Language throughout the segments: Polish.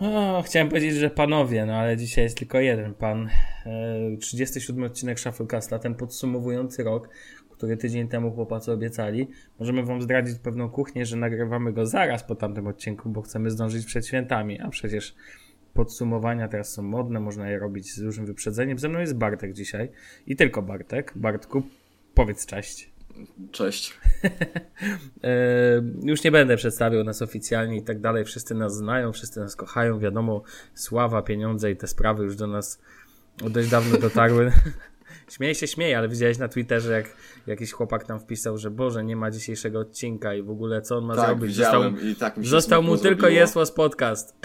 O, chciałem powiedzieć, że panowie, no ale dzisiaj jest tylko jeden pan. E, 37 odcinek Shufflecasta, ten podsumowujący rok, który tydzień temu chłopacy obiecali. Możemy wam zdradzić pewną kuchnię, że nagrywamy go zaraz po tamtym odcinku, bo chcemy zdążyć przed świętami, a przecież podsumowania teraz są modne, można je robić z dużym wyprzedzeniem. Ze mną jest Bartek dzisiaj i tylko Bartek. Bartku, powiedz cześć. Cześć. e, już nie będę przedstawiał nas oficjalnie i tak dalej. Wszyscy nas znają, wszyscy nas kochają. Wiadomo, sława, pieniądze i te sprawy już do nas dość dawno dotarły. Śmieję się, śmieję, ale widziałeś na Twitterze, jak jakiś chłopak tam wpisał, że Boże, nie ma dzisiejszego odcinka i w ogóle co on ma tak, zrobić. Został, i tak mi się został mu tylko Jesłos podcast.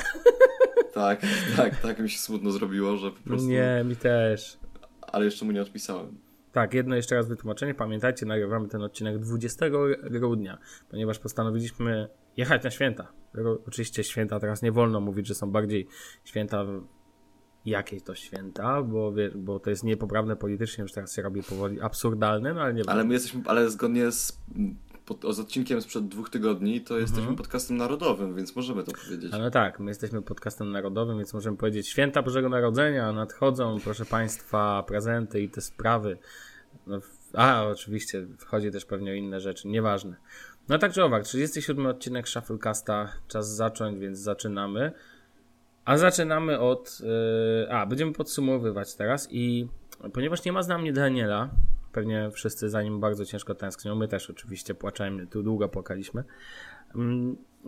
Tak, tak, tak mi się smutno zrobiło, że po prostu... Nie, mi też. Ale jeszcze mu nie odpisałem. Tak, jedno jeszcze raz wytłumaczenie. Pamiętajcie, nagrywamy ten odcinek 20 grudnia, ponieważ postanowiliśmy jechać na święta. Oczywiście święta teraz nie wolno mówić, że są bardziej święta jakie to święta, bo, bo to jest niepoprawne politycznie, już teraz się robi powoli absurdalne, no ale nie Ale my jesteśmy, ale zgodnie z, pod, z odcinkiem sprzed dwóch tygodni, to jesteśmy mhm. podcastem narodowym, więc możemy to powiedzieć. Ale tak, my jesteśmy podcastem narodowym, więc możemy powiedzieć święta Bożego Narodzenia nadchodzą, proszę Państwa, prezenty i te sprawy. No, a, oczywiście, wchodzi też pewnie o inne rzeczy, nieważne. No tak czy owak, 37 odcinek Shufflecasta, czas zacząć, więc zaczynamy. A zaczynamy od. Yy, a, będziemy podsumowywać teraz i ponieważ nie ma z nami Daniela, pewnie wszyscy za nim bardzo ciężko tęsknią, my też oczywiście płaczemy, tu długo płakaliśmy. Yy,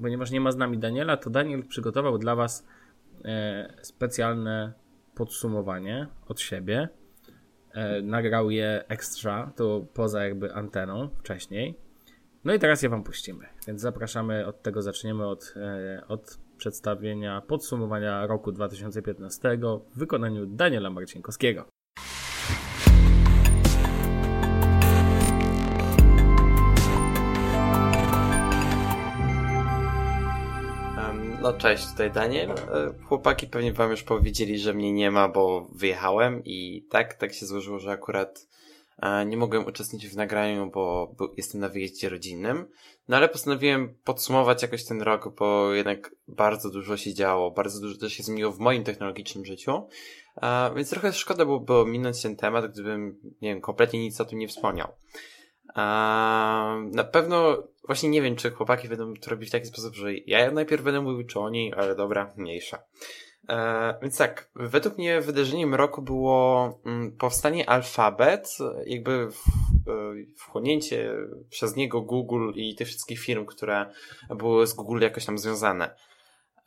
ponieważ nie ma z nami Daniela, to Daniel przygotował dla Was yy, specjalne podsumowanie od siebie. Yy, nagrał je ekstra, to poza jakby anteną wcześniej. No i teraz je Wam puścimy. Więc zapraszamy, od tego zaczniemy, od, yy, od przedstawienia podsumowania roku 2015 w wykonaniu Daniela Marcinkowskiego. No cześć, tutaj Daniel. E, chłopaki pewnie wam już powiedzieli, że mnie nie ma, bo wyjechałem i tak, tak się złożyło, że akurat nie mogłem uczestniczyć w nagraniu, bo jestem na wyjeździe rodzinnym. No ale postanowiłem podsumować jakoś ten rok, bo jednak bardzo dużo się działo, bardzo dużo też się zmieniło w moim technologicznym życiu. Więc trochę szkoda byłoby minąć ten temat, gdybym, nie wiem, kompletnie nic o tym nie wspomniał. Na pewno właśnie nie wiem, czy chłopaki będą to robić w taki sposób, że ja najpierw będę mówił, czy oni, ale dobra, mniejsza. E, więc tak, według mnie wydarzeniem roku było mm, powstanie Alphabet, jakby e, wchłonięcie przez niego Google i tych wszystkich firm, które były z Google jakoś tam związane.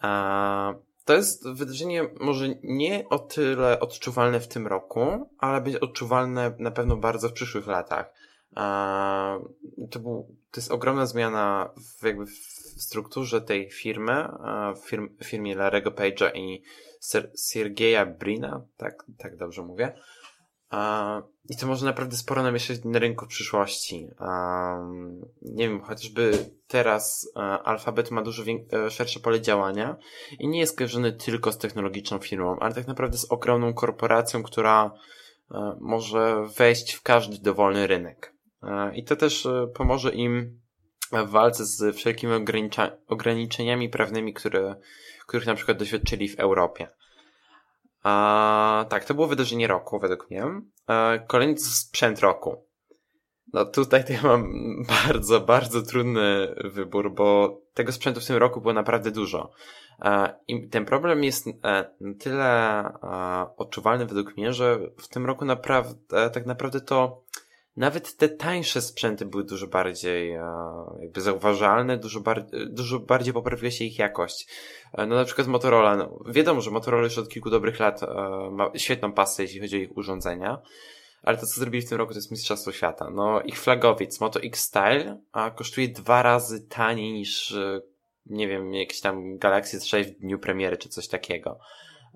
E, to jest wydarzenie może nie o tyle odczuwalne w tym roku, ale będzie odczuwalne na pewno bardzo w przyszłych latach. To, był, to jest ogromna zmiana w, jakby w strukturze tej firmy, w firm, firmie Larego Page'a i Ser Sergeja Brina, tak, tak dobrze mówię. I to może naprawdę sporo namieszać na rynku w przyszłości. Nie wiem, chociażby teraz Alphabet ma dużo e, szersze pole działania i nie jest kojarzony tylko z technologiczną firmą, ale tak naprawdę z ogromną korporacją, która e, może wejść w każdy dowolny rynek. I to też e, pomoże im w walce z wszelkimi ograniczeniami prawnymi, które, których na przykład doświadczyli w Europie. A, tak, to było wydarzenie roku, według mnie. A, kolejny sprzęt roku. No tutaj to ja mam bardzo, bardzo trudny wybór, bo tego sprzętu w tym roku było naprawdę dużo. I ten problem jest e, tyle odczuwalny według mnie, że w tym roku naprawdę, tak naprawdę to nawet te tańsze sprzęty były dużo bardziej e, jakby zauważalne, dużo, bar dużo bardziej poprawiła się ich jakość. E, no na przykład Motorola, no, wiadomo, że Motorola już od kilku dobrych lat e, ma świetną pasę, jeśli chodzi o ich urządzenia, ale to, co zrobili w tym roku, to jest Mistrzostwo Świata. No, ich flagowiec Moto X Style a kosztuje dwa razy taniej niż, nie wiem, jakiś tam Galaxy 6 w dniu premiery, czy coś takiego.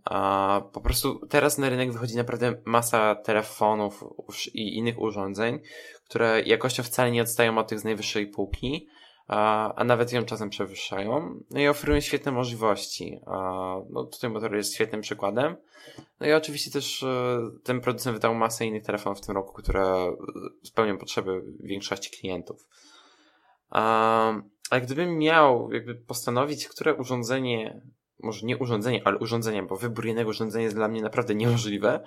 A po prostu teraz na rynek wychodzi naprawdę masa telefonów i innych urządzeń, które jakością wcale nie odstają od tych z najwyższej półki, a, a nawet ją czasem przewyższają. No i oferują świetne możliwości. A, no tutaj motor jest świetnym przykładem. No i oczywiście też e, ten producent wydał masę innych telefonów w tym roku, które spełnią potrzeby większości klientów. A, ale gdybym miał jakby postanowić, które urządzenie może nie urządzenie, ale urządzenia, bo wybór jednego urządzenia jest dla mnie naprawdę niemożliwe,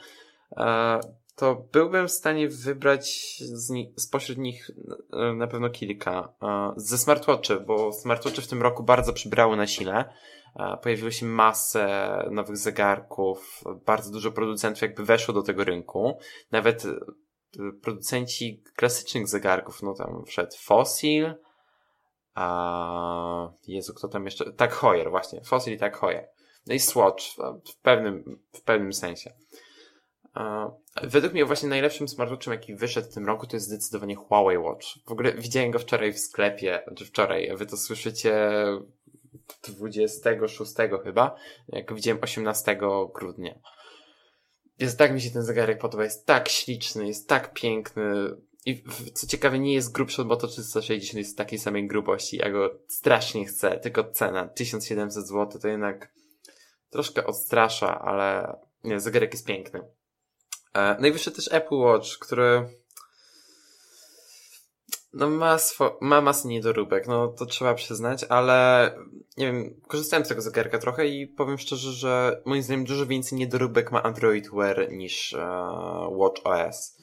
e, to byłbym w stanie wybrać z ni- spośród nich e, na pewno kilka. E, ze smartwatchy, bo smartwatchy w tym roku bardzo przybrały na sile. Pojawiło się masę nowych zegarków, bardzo dużo producentów jakby weszło do tego rynku. Nawet producenci klasycznych zegarków, no tam wszedł Fossil, a Jezu, kto tam jeszcze? Tak Heuer, właśnie. Fossil i tak Heuer. No i Swatch w pewnym, w pewnym sensie. Według mnie właśnie najlepszym smartwatchem, jaki wyszedł w tym roku, to jest zdecydowanie Huawei Watch. W ogóle widziałem go wczoraj w sklepie, znaczy wczoraj, wy to słyszycie 26 chyba, jak widziałem 18 grudnia. Jest tak mi się ten zegarek podoba, jest tak śliczny, jest tak piękny i co ciekawe nie jest grubszy od Moto 360, jest takiej samej grubości, ja go strasznie chcę, tylko cena 1700 zł to jednak troszkę odstrasza, ale nie, zegarek jest piękny. E, najwyższy też Apple Watch, który no ma, swo- ma masę niedoróbek, no to trzeba przyznać, ale nie wiem, korzystałem z tego zegarka trochę i powiem szczerze, że moim zdaniem dużo więcej niedoróbek ma Android Wear niż e, Watch OS.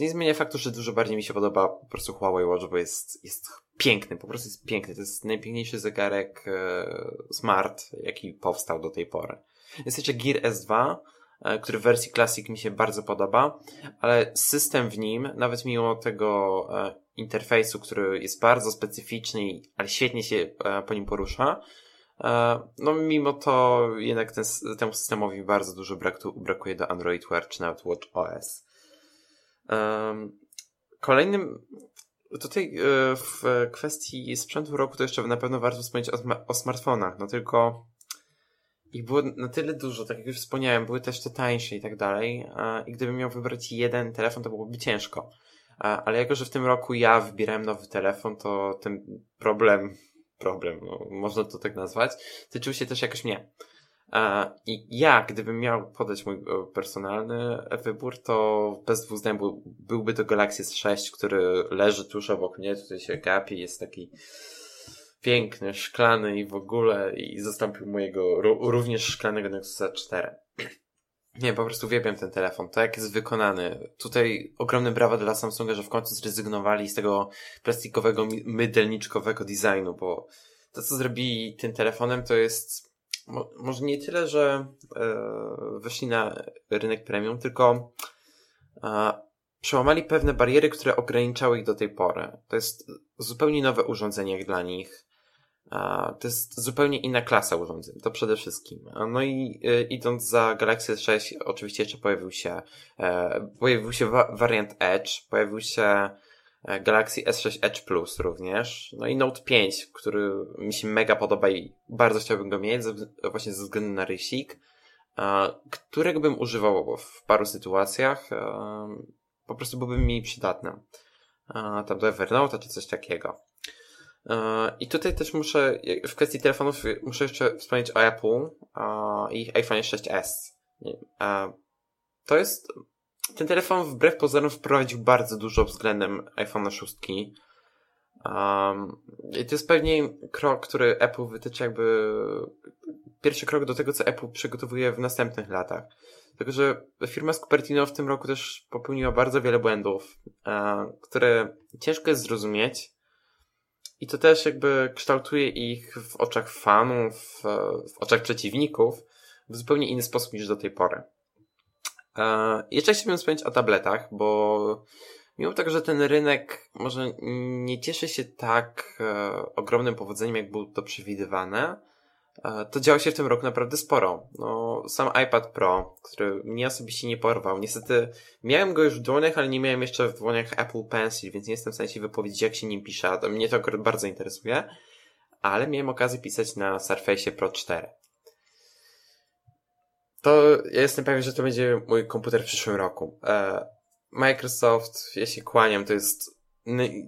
To nie zmienia faktu, że dużo bardziej mi się podoba po prostu Huawei Watch, bo jest, jest piękny, po prostu jest piękny. To jest najpiękniejszy zegarek e, smart, jaki powstał do tej pory. Jest jeszcze Gear S2, E, który w wersji Classic mi się bardzo podoba, ale system w nim, nawet mimo tego e, interfejsu, który jest bardzo specyficzny, ale świetnie się e, po nim porusza, no mimo to jednak ten, temu systemowi bardzo dużo brakuje do Android Wear czy nawet Watch OS. Kolejnym tutaj w kwestii sprzętu roku to jeszcze na pewno warto wspomnieć o, o smartfonach, no tylko ich było na tyle dużo, tak jak już wspomniałem, były też te tańsze i tak dalej. I gdybym miał wybrać jeden telefon, to byłoby ciężko. Ale jako, że w tym roku ja wybierałem nowy telefon, to ten problem, problem, no, można to tak nazwać, tyczył się też jakoś mnie. I ja, gdybym miał podać mój personalny wybór, to bez dwóch zdań byłby to Galaxy S6, który leży tuż obok mnie, tutaj się gapi, jest taki piękny, szklany i w ogóle i zastąpił mojego również szklanego Nexusa 4. Nie, po prostu uwielbiam ten telefon. To jak jest wykonany. Tutaj ogromne brawa dla Samsunga, że w końcu zrezygnowali z tego plastikowego, mydelniczkowego designu, bo to, co zrobili tym telefonem, to jest mo może nie tyle, że e, wyszli na rynek premium, tylko e, przełamali pewne bariery, które ograniczały ich do tej pory. To jest zupełnie nowe urządzenie dla nich. To jest zupełnie inna klasa urządzeń, to przede wszystkim. No i y, idąc za Galaxy S6, oczywiście jeszcze pojawił się, e, pojawił się wariant Edge, pojawił się e, Galaxy S6 Edge Plus również, no i Note 5, który mi się mega podoba i bardzo chciałbym go mieć, właśnie ze względu na rysik, którego bym używał w paru sytuacjach, e, po prostu byłby mi przydatny. Tam do Evernote czy coś takiego. E, I tutaj też muszę, w kwestii telefonów, muszę jeszcze wspomnieć o Apple i iPhone 6s. E, to jest, ten telefon wbrew pozorom wprowadził bardzo dużo względem iPhone'a 6. Um, I to jest pewnie krok, który Apple wytyczy jakby pierwszy krok do tego, co Apple przygotowuje w następnych latach. Tylko, że firma z Cupertino w tym roku też popełniła bardzo wiele błędów, które ciężko jest zrozumieć, i to też jakby kształtuje ich w oczach fanów, w oczach przeciwników w zupełnie inny sposób niż do tej pory. Jeszcze chciałbym wspomnieć o tabletach, bo mimo tego, że ten rynek może nie cieszy się tak e, ogromnym powodzeniem, jak było to przewidywane, E, to działo się w tym roku naprawdę sporo. No, sam iPad Pro, który mnie osobiście nie porwał. Niestety miałem go już w dłoniach, ale nie miałem jeszcze w dłoniach Apple Pencil, więc nie jestem w stanie się wypowiedzieć, jak się nim pisze. To mnie to akurat bardzo interesuje. Ale miałem okazję pisać na Surface Pro 4. To ja jestem pewien, że to będzie mój komputer w przyszłym roku. E, Microsoft, się kłaniam, to jest,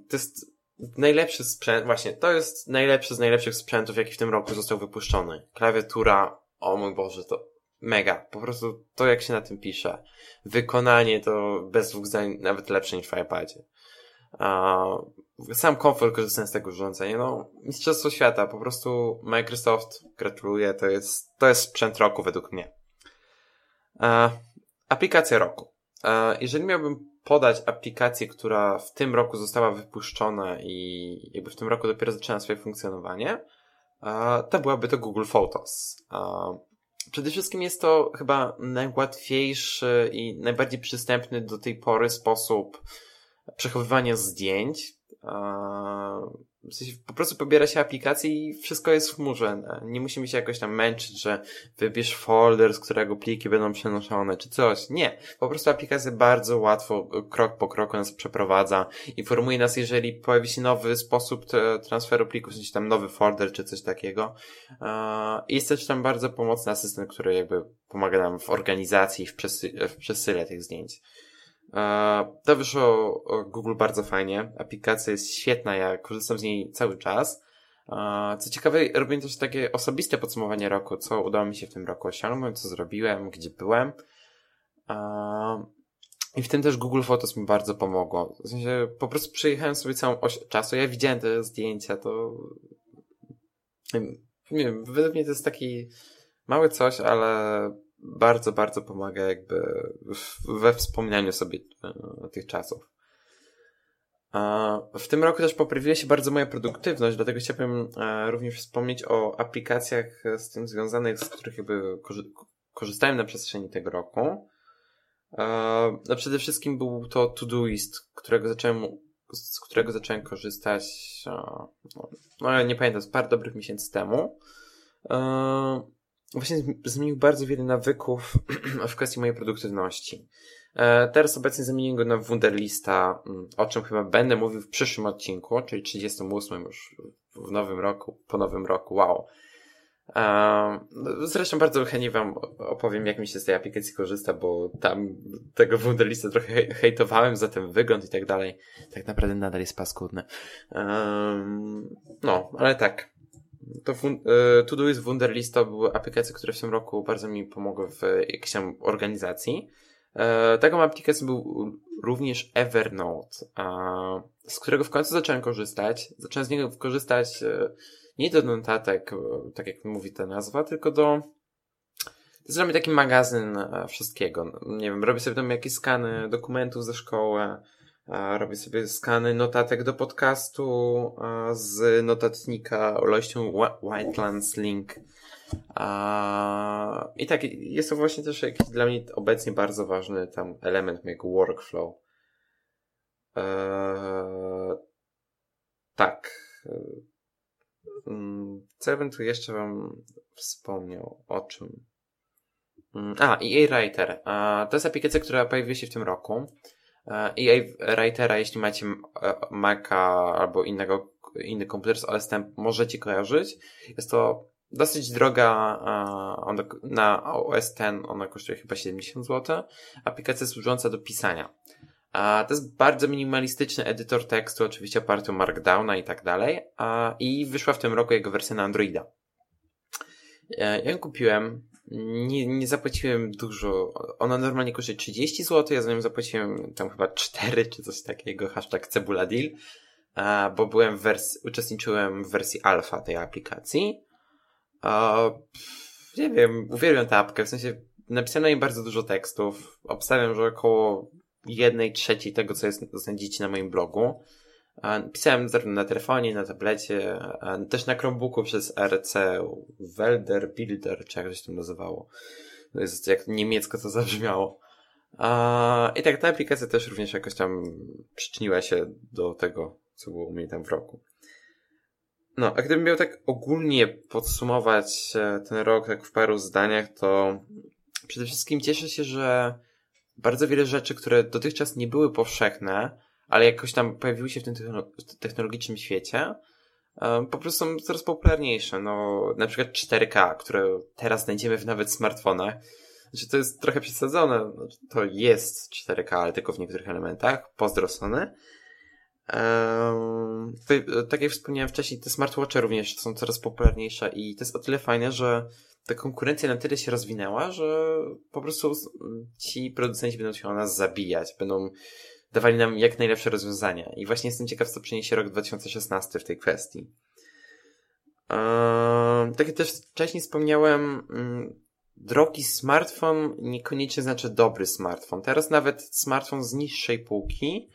to jest najlepszy sprzęt, właśnie, to jest najlepszy z najlepszych sprzętów, jaki w tym roku został wypuszczony. Klawiatura, o mój Boże, to mega. Po prostu to, jak się na tym pisze. Wykonanie to bez dwóch zdań nawet lepsze niż w iPadzie. sam komfort korzystania z tego urządzenia, no, mistrzostwo świata, po prostu Microsoft, gratuluję, to jest, to jest sprzęt roku według mnie. Aplikacja roku. jeżeli miałbym podać aplikację, która w tym roku została wypuszczona i jakby w tym roku dopiero zaczyna swoje funkcjonowanie, to byłaby to Google Photos. Przede wszystkim jest to chyba najłatwiejszy i najbardziej przystępny do tej pory sposób przechowywania zdjęć. W sensie po prostu pobiera się aplikację i wszystko jest w chmurze. Nie musimy się jakoś tam męczyć, że wybierz folder, z którego pliki będą przenoszone, czy coś. Nie. Po prostu aplikacja bardzo łatwo, krok po kroku nas przeprowadza. Informuje nas, jeżeli pojawi się nowy sposób transferu plików, sensie tam nowy folder, czy coś takiego. I jest też tam bardzo pomocny asystent, który jakby pomaga nam w organizacji, w, przesy w przesyle tych zdjęć. To wyszło Google bardzo fajnie. Aplikacja jest świetna, ja korzystam z niej cały czas. Co ciekawe, robię też takie osobiste podsumowanie roku, co udało mi się w tym roku osiągnąć, co zrobiłem, gdzie byłem. I w tym też Google Photos mi bardzo pomogło. W sensie, po prostu przejechałem sobie całą oś czasu. Ja widziałem te zdjęcia, to. Nie wiem, według mnie to jest taki mały coś, ale bardzo, bardzo pomaga jakby we wspomnianiu sobie e, tych czasów. W tym roku też poprawiła się bardzo moja produktywność, dlatego chciałbym e, również wspomnieć o aplikacjach z tym związanych, z których jakby korzystałem na przestrzeni tego roku. E, no przede wszystkim był to Todoist, którego zacząłem, z którego zacząłem korzystać, no nie pamiętam, z parę dobrych miesięcy temu właśnie zmienił bardzo wiele nawyków w kwestii mojej produktywności. E, teraz obecnie zamieniłem go na Wunderlista, mm, o czym chyba będę mówił w przyszłym odcinku, czyli 38 już w nowym roku, po nowym roku, wow. E, zresztą bardzo chętnie wam opowiem, jak mi się z tej aplikacji korzysta, bo tam tego Wunderlista trochę hejtowałem za ten wygląd i tak dalej. Tak naprawdę nadal jest paskudny. No, ale tak. To e, Todoist Wunderlist to były aplikacje, które w tym roku bardzo mi pomogły w jakiejś tam organizacji. E, taką aplikacją był również Evernote, z którego w końcu zacząłem korzystać. Zacząłem z niego korzystać e, nie do notatek, tak jak mówi ta nazwa, tylko do to zrobię taki magazyn wszystkiego. Nie wiem, robię sobie tam jakieś skany dokumentów ze szkoły, Robię sobie skany notatek do podcastu z notatnika ilością Whitelands Link. I tak, jest to właśnie też jakiś dla mnie obecnie bardzo ważny tam element mojego workflow. Eee, tak. Mm, co ja bym tu jeszcze wam wspomniał? O czym? Mm, a, EA Writer. To jest aplikacja, która pojawiła się w tym roku. EA Writera, jeśli macie e, Maca albo innego, inny komputer z OS możecie kojarzyć. Jest to dosyć droga na OS X, ona kosztuje chyba 70 zł. Aplikacja służąca do pisania. To jest bardzo minimalistyczny edytor tekstu, oczywiście oparty o Markdowna i tak dalej. I wyszła w tym roku jego wersja na Androida. E, ja ją kupiłem, nie, nie zapłaciłem dużo. Ona normalnie kosztuje 30 zł, ja za nią zapłaciłem tam chyba 4 czy coś takiego, hashtag cebula deal, bo byłem w wersji, uczestniczyłem w wersji alfa tej aplikacji. Nie wiem, uwielbiam tę apkę, w sensie napisano jej bardzo dużo tekstów. Obstawiam, że około jednej trzeciej tego, co jest, znajdziecie na moim blogu. Pisałem zarówno na telefonie, na tablecie, też na Chromebooku przez RC Welder, Builder, czy jak się to nazywało. To jest jak niemiecko to zabrzmiało. I tak ta aplikacja też również jakoś tam przyczyniła się do tego, co było u mnie tam w roku. No, a gdybym miał tak ogólnie podsumować e, ten rok tak w paru zdaniach, to przede wszystkim cieszę się, że bardzo wiele rzeczy, które dotychczas nie były powszechne, ale jakoś tam pojawiły się w tym technologicznym świecie, po prostu są coraz popularniejsze. No, na przykład 4K, które teraz znajdziemy w nawet smartfonach. Znaczy, to jest trochę przesadzone. Znaczy, to jest 4K, ale tylko w niektórych elementach. Pozdro Sony. Um, tak jak wspomniałem wcześniej, te smartwatche również są coraz popularniejsze i to jest o tyle fajne, że ta konkurencja na tyle się rozwinęła, że po prostu ci producenci będą chcieli nas zabijać, będą dawali nam jak najlepsze rozwiązania. I właśnie jestem ciekaw, co przyniesie rok 2016 w tej kwestii. Eee, tak jak też wcześniej wspomniałem, mm, drogi smartfon niekoniecznie znaczy dobry smartfon. Teraz nawet smartfon z niższej półki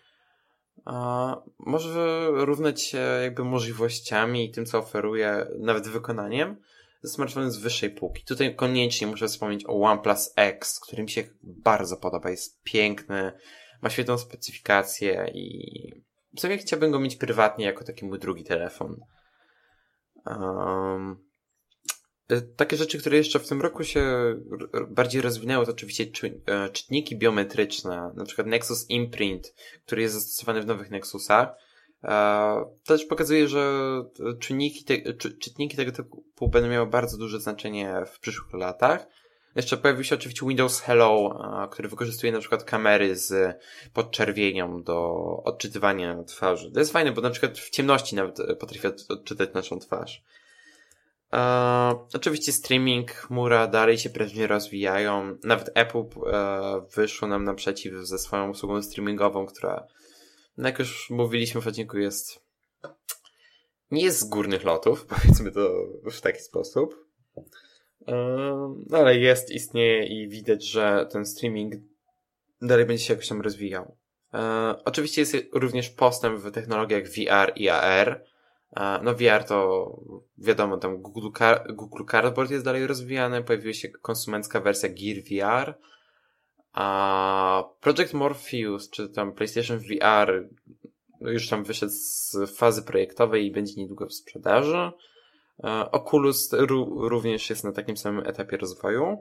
może równać się jakby możliwościami i tym, co oferuje, nawet wykonaniem, ze smartfonem z wyższej półki. Tutaj koniecznie muszę wspomnieć o OnePlus X, który mi się bardzo podoba. Jest piękny, ma świetną specyfikację i w sumie chciałbym go mieć prywatnie jako taki mój drugi telefon. Um, takie rzeczy, które jeszcze w tym roku się bardziej rozwinęły, to oczywiście e, czytniki biometryczne, na przykład Nexus Imprint, który jest zastosowany w nowych Nexusach. To też pokazuje, że czynniki te, czy, czytniki tego typu będą miały bardzo duże znaczenie w przyszłych latach. Jeszcze pojawił się oczywiście Windows Hello, który wykorzystuje na przykład kamery z podczerwienią do odczytywania twarzy. To jest fajne, bo na przykład w ciemności nawet potrafi odczytać naszą twarz. E, oczywiście streaming, chmura dalej się prężnie rozwijają. Nawet Apple e, wyszło nam naprzeciw ze swoją usługą streamingową, która, no jak już mówiliśmy w odcinku, jest nie jest z górnych lotów, powiedzmy to w taki sposób. E, no ale jest, istnieje i widać, że ten streaming dalej będzie się jakoś tam rozwijał. E, oczywiście jest również postęp w technologiach VR i AR. No VR to wiadomo, tam Google, Car Google Cardboard jest dalej rozwijany, pojawiła się konsumencka wersja Gear VR, a Project Morpheus, czy tam PlayStation VR już tam wyszedł z fazy projektowej i będzie niedługo w sprzedaży. Oculus również jest na takim samym etapie rozwoju.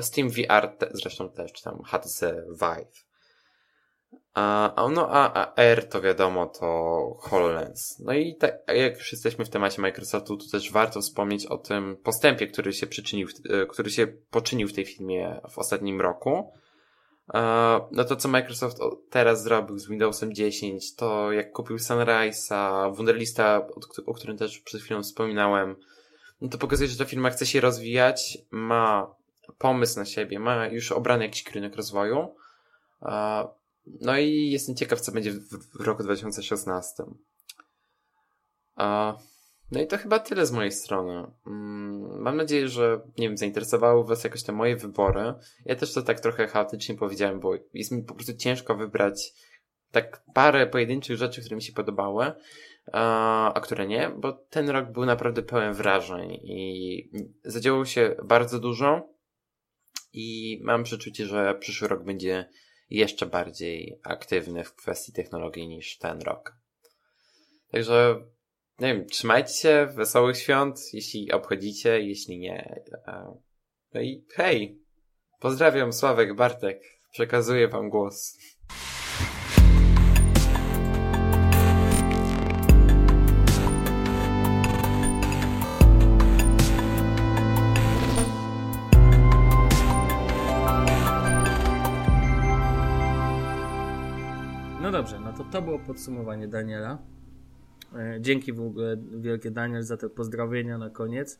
Steam VR te zresztą też, czy tam HTC Vive. A, no a, a R to wiadomo, to HoloLens. No i tak, jak już jesteśmy w temacie Microsoftu, to też warto wspomnieć o tym postępie, który się przyczynił, e, który się poczynił w tej firmie w ostatnim roku. No to, co Microsoft teraz zrobił z Windowsem 10, to jak kupił Sunrise'a, Wunderlista, o którym też przed chwilą wspominałem, no to pokazuje, że ta firma chce się rozwijać, ma pomysł na siebie, ma już obrany jakiś kierunek rozwoju. No i jestem ciekaw, co będzie w roku 2016. No i to chyba tyle z mojej strony. Mm, mam nadzieję, że nie wiem, zainteresowały Was jakoś te moje wybory. Ja też to tak trochę chaotycznie powiedziałem, bo jest mi po prostu ciężko wybrać tak parę pojedynczych rzeczy, które mi się podobały, a które nie, bo ten rok był naprawdę pełen wrażeń i zadziało się bardzo dużo i mam przeczucie, że przyszły rok będzie jeszcze bardziej aktywny w kwestii technologii niż ten rok. Także, nie wiem, trzymajcie się, wesołych świąt, jeśli obchodzicie, jeśli nie. No i hej, pozdrawiam Sławek, Bartek, przekazuję wam głos. to było podsumowanie Daniela. E, dzięki w ogóle wielkie Daniel za te pozdrowienia na koniec.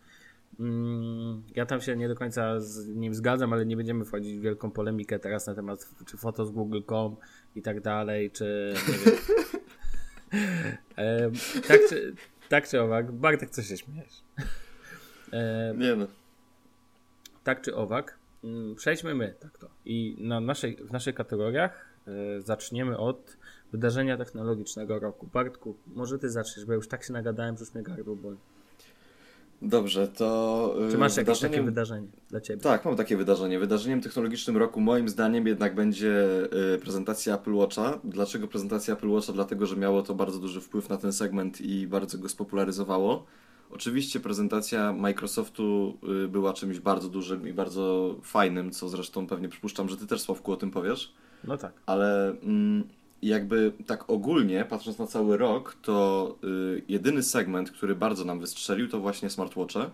Mm, ja tam się nie do końca z nim zgadzam, ale nie będziemy wchodzić w wielką polemikę teraz na temat czy foto z Google.com i tak dalej, czy. E, tak, czy, tak czy owak, Bartek, co się śmiejesz? E, nie no. Tak czy owak, mm, przejdźmy my, tak to. I na naszej, w naszych kategoriach zaczniemy od wydarzenia technologicznego roku. Bartku, może ty zaczniesz, bo ja już tak się nagadałem, że już mnie gardło boli. Dobrze, to. Czy masz jakieś takie wydarzenie dla ciebie? Tak, mam takie wydarzenie. Wydarzeniem technologicznym roku, moim zdaniem, jednak będzie y, prezentacja Apple Watcha. Dlaczego prezentacja Apple Watcha? Dlatego, że miało to bardzo duży wpływ na ten segment i bardzo go spopularyzowało. Oczywiście prezentacja Microsoftu y, była czymś bardzo dużym i bardzo fajnym, co zresztą pewnie przypuszczam, że ty też Sławku o tym powiesz. No tak. Ale mm, jakby tak ogólnie, patrząc na cały rok, to y, jedyny segment, który bardzo nam wystrzelił, to właśnie smartwatche.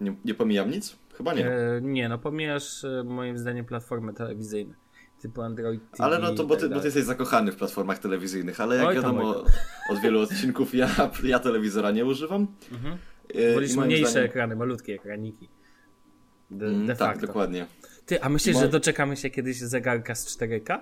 Nie, nie pomijam nic? Chyba nie. E, nie, no pomijasz e, moim zdaniem platformy telewizyjne. Typu Android TV Ale no to bo, tak ty, bo ty jesteś zakochany w platformach telewizyjnych, ale jak Oj, wiadomo, od wielu odcinków ja, ja telewizora nie używam. Mhm. E, Wolisz mniejsze zdaniem... ekrany, malutkie ekraniki. De, mm, de tak, dokładnie. Ty, a myślisz, Mo... że doczekamy się kiedyś zegarka z 4K?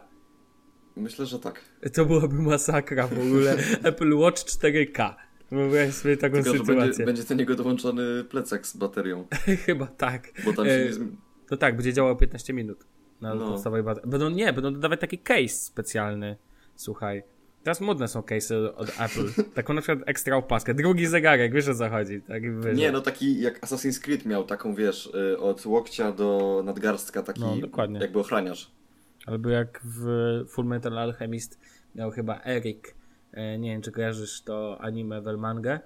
Myślę, że tak. To byłaby masakra w ogóle. Apple Watch 4K. Wyobraź sobie taką Tylko, że sytuację. będzie, będzie do niego dołączony plecak z baterią, Chyba tak. bo tam się E, nie zmi... To tak, będzie działał 15 minut na No. podstawowej baterii. Będą, nie, będą dodawać taki case specjalny. Słuchaj. Teraz modne są case'y od Apple. Taką na przykład ekstra opaskę. Drugi zegarek, wiesz o co chodzi. Tak, wiesz, Nie, no taki jak Assassin's Creed miał taką, wiesz, y, od łokcia do nadgarstka taki No, dokładnie. jakby ochraniacz. Albo jak w Full Metal Alchemist miał chyba Eric. E, Nie wiem, czy kojarzysz to anime Velmangę.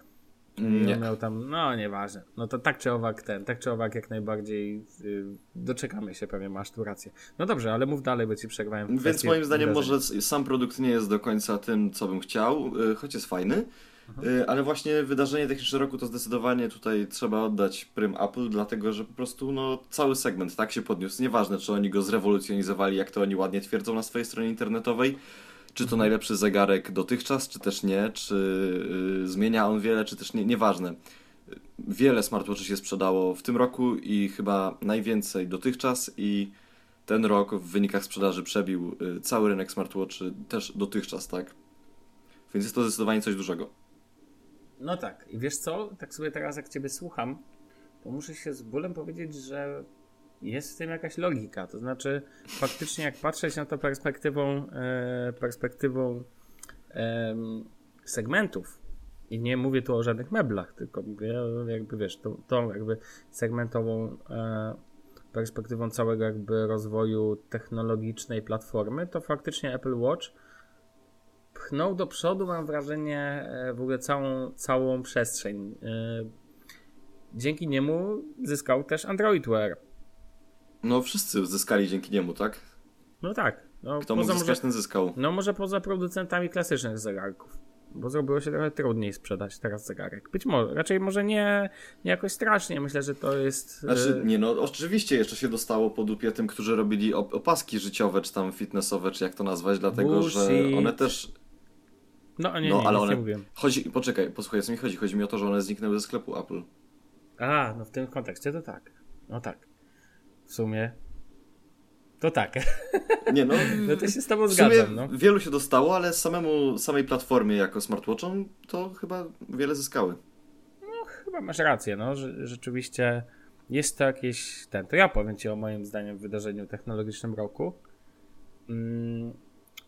Nie. On miał tam, no nieważne. No to tak czy owak ten, tak czy owak jak najbardziej y, doczekamy się, pewnie masz tu rację. No dobrze, ale mów dalej, bo ci przerwałem. Więc moim zdaniem wydarzeń. może sam produkt nie jest do końca tym, co bym chciał, y, choć jest fajny, y, ale właśnie wydarzenie techniczne roku to zdecydowanie tutaj trzeba oddać prym Apple, dlatego że po prostu no, cały segment tak się podniósł. Nieważne, czy oni go zrewolucjonizowali, jak to oni ładnie twierdzą na swojej stronie internetowej, czy to najlepszy zegarek dotychczas, czy też nie, czy y, zmienia on wiele, czy też nie, nieważne. Wiele smartwatchy się sprzedało w tym roku i chyba najwięcej dotychczas i ten rok w wynikach sprzedaży przebił y, cały rynek smartwatchy też dotychczas, tak? Więc jest to zdecydowanie coś dużego. No tak, i wiesz co? Tak sobie teraz jak ciebie słucham, to muszę się z bólem powiedzieć, że jest w tym jakaś logika. To znaczy, faktycznie jak patrzeć na to perspektywą, e, perspektywą em, segmentów, i nie mówię tu o żadnych meblach, tylko mówię jakby wiesz, tą, tą jakby segmentową e, perspektywą całego jakby rozwoju technologicznej platformy, to faktycznie Apple Watch pchnął do przodu, mam wrażenie, e, w ogóle całą, całą przestrzeń. E, Dzięki niemu zyskał też Android Wear. No wszyscy zyskali dzięki niemu, tak? No tak. No, Kto mógł zyskać, może, ten zyskał. no może poza producentami klasycznych zegarków. Bo zrobiło się trochę trudniej sprzedać teraz zegarek. Być może, raczej może nie, nie jakoś strasznie. Myślę, że to jest. Znaczy, e, nie no, oczywiście jeszcze się dostało po dupie tym, którzy robili op- opaski życiowe, czy tam fitnessowe, czy jak to nazwać, dlatego, że Bullshit. one też... No nie, no, nie, ale one... nie mówiłem. Chodzi, poczekaj, posłuchaj, co mi chodzi. Chodzi mi o to, że one zniknęły ze sklepu Apple. A, no w tym kontekście to tak. No tak. W sumie. To tak. Nie no, No to się z tobą w sumie zgadzam, no. wielu się dostało, ale samemu, samej platformie jako smartwatchom to chyba wiele zyskały. Chyba masz rację, no, że rzeczywiście jest to jakieś ten. To ja powiem Ci o moim zdaniem wydarzeniu technologicznym roku. Mm,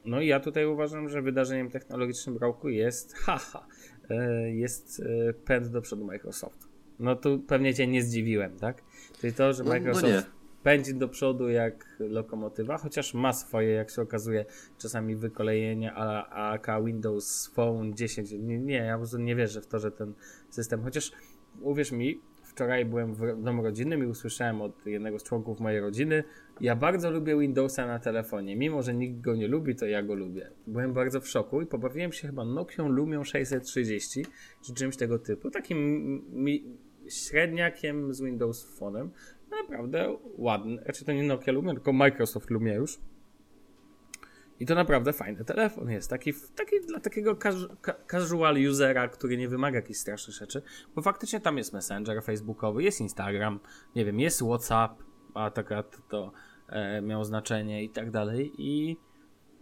No i ja tutaj uważam, że wydarzeniem technologicznym roku jest, haha, e, jest e, pęd do przodu Microsoft. No tu pewnie Cię nie zdziwiłem, tak? Czyli to, że No, no Microsoft nie. pędzi do przodu jak lokomotywa, chociaż ma swoje, jak się okazuje, czasami wykolejenia a AK Windows Phone 10. Nie, nie, ja po prostu nie wierzę w to, że ten system, chociaż uwierz mi, wczoraj byłem w domu rodzinnym i usłyszałem od jednego z członków mojej rodziny, ja bardzo lubię Windowsa na telefonie, mimo że nikt go nie lubi, to ja go lubię. Byłem bardzo w szoku i pobawiłem się chyba Nokią Lumią 630, czy czymś tego typu, takim średniakiem z Windows Phone'em, naprawdę ładny. Znaczy to nie Nokia Lumia, tylko Microsoft Lumia już. I to naprawdę fajny telefon jest. Taki, taki dla takiego casu- ca- casual usera, który nie wymaga jakichś strasznych rzeczy. Bo faktycznie tam jest Messenger facebookowy, jest Instagram, nie wiem, jest WhatsApp, a taka to, to e, miało znaczenie i tak dalej. I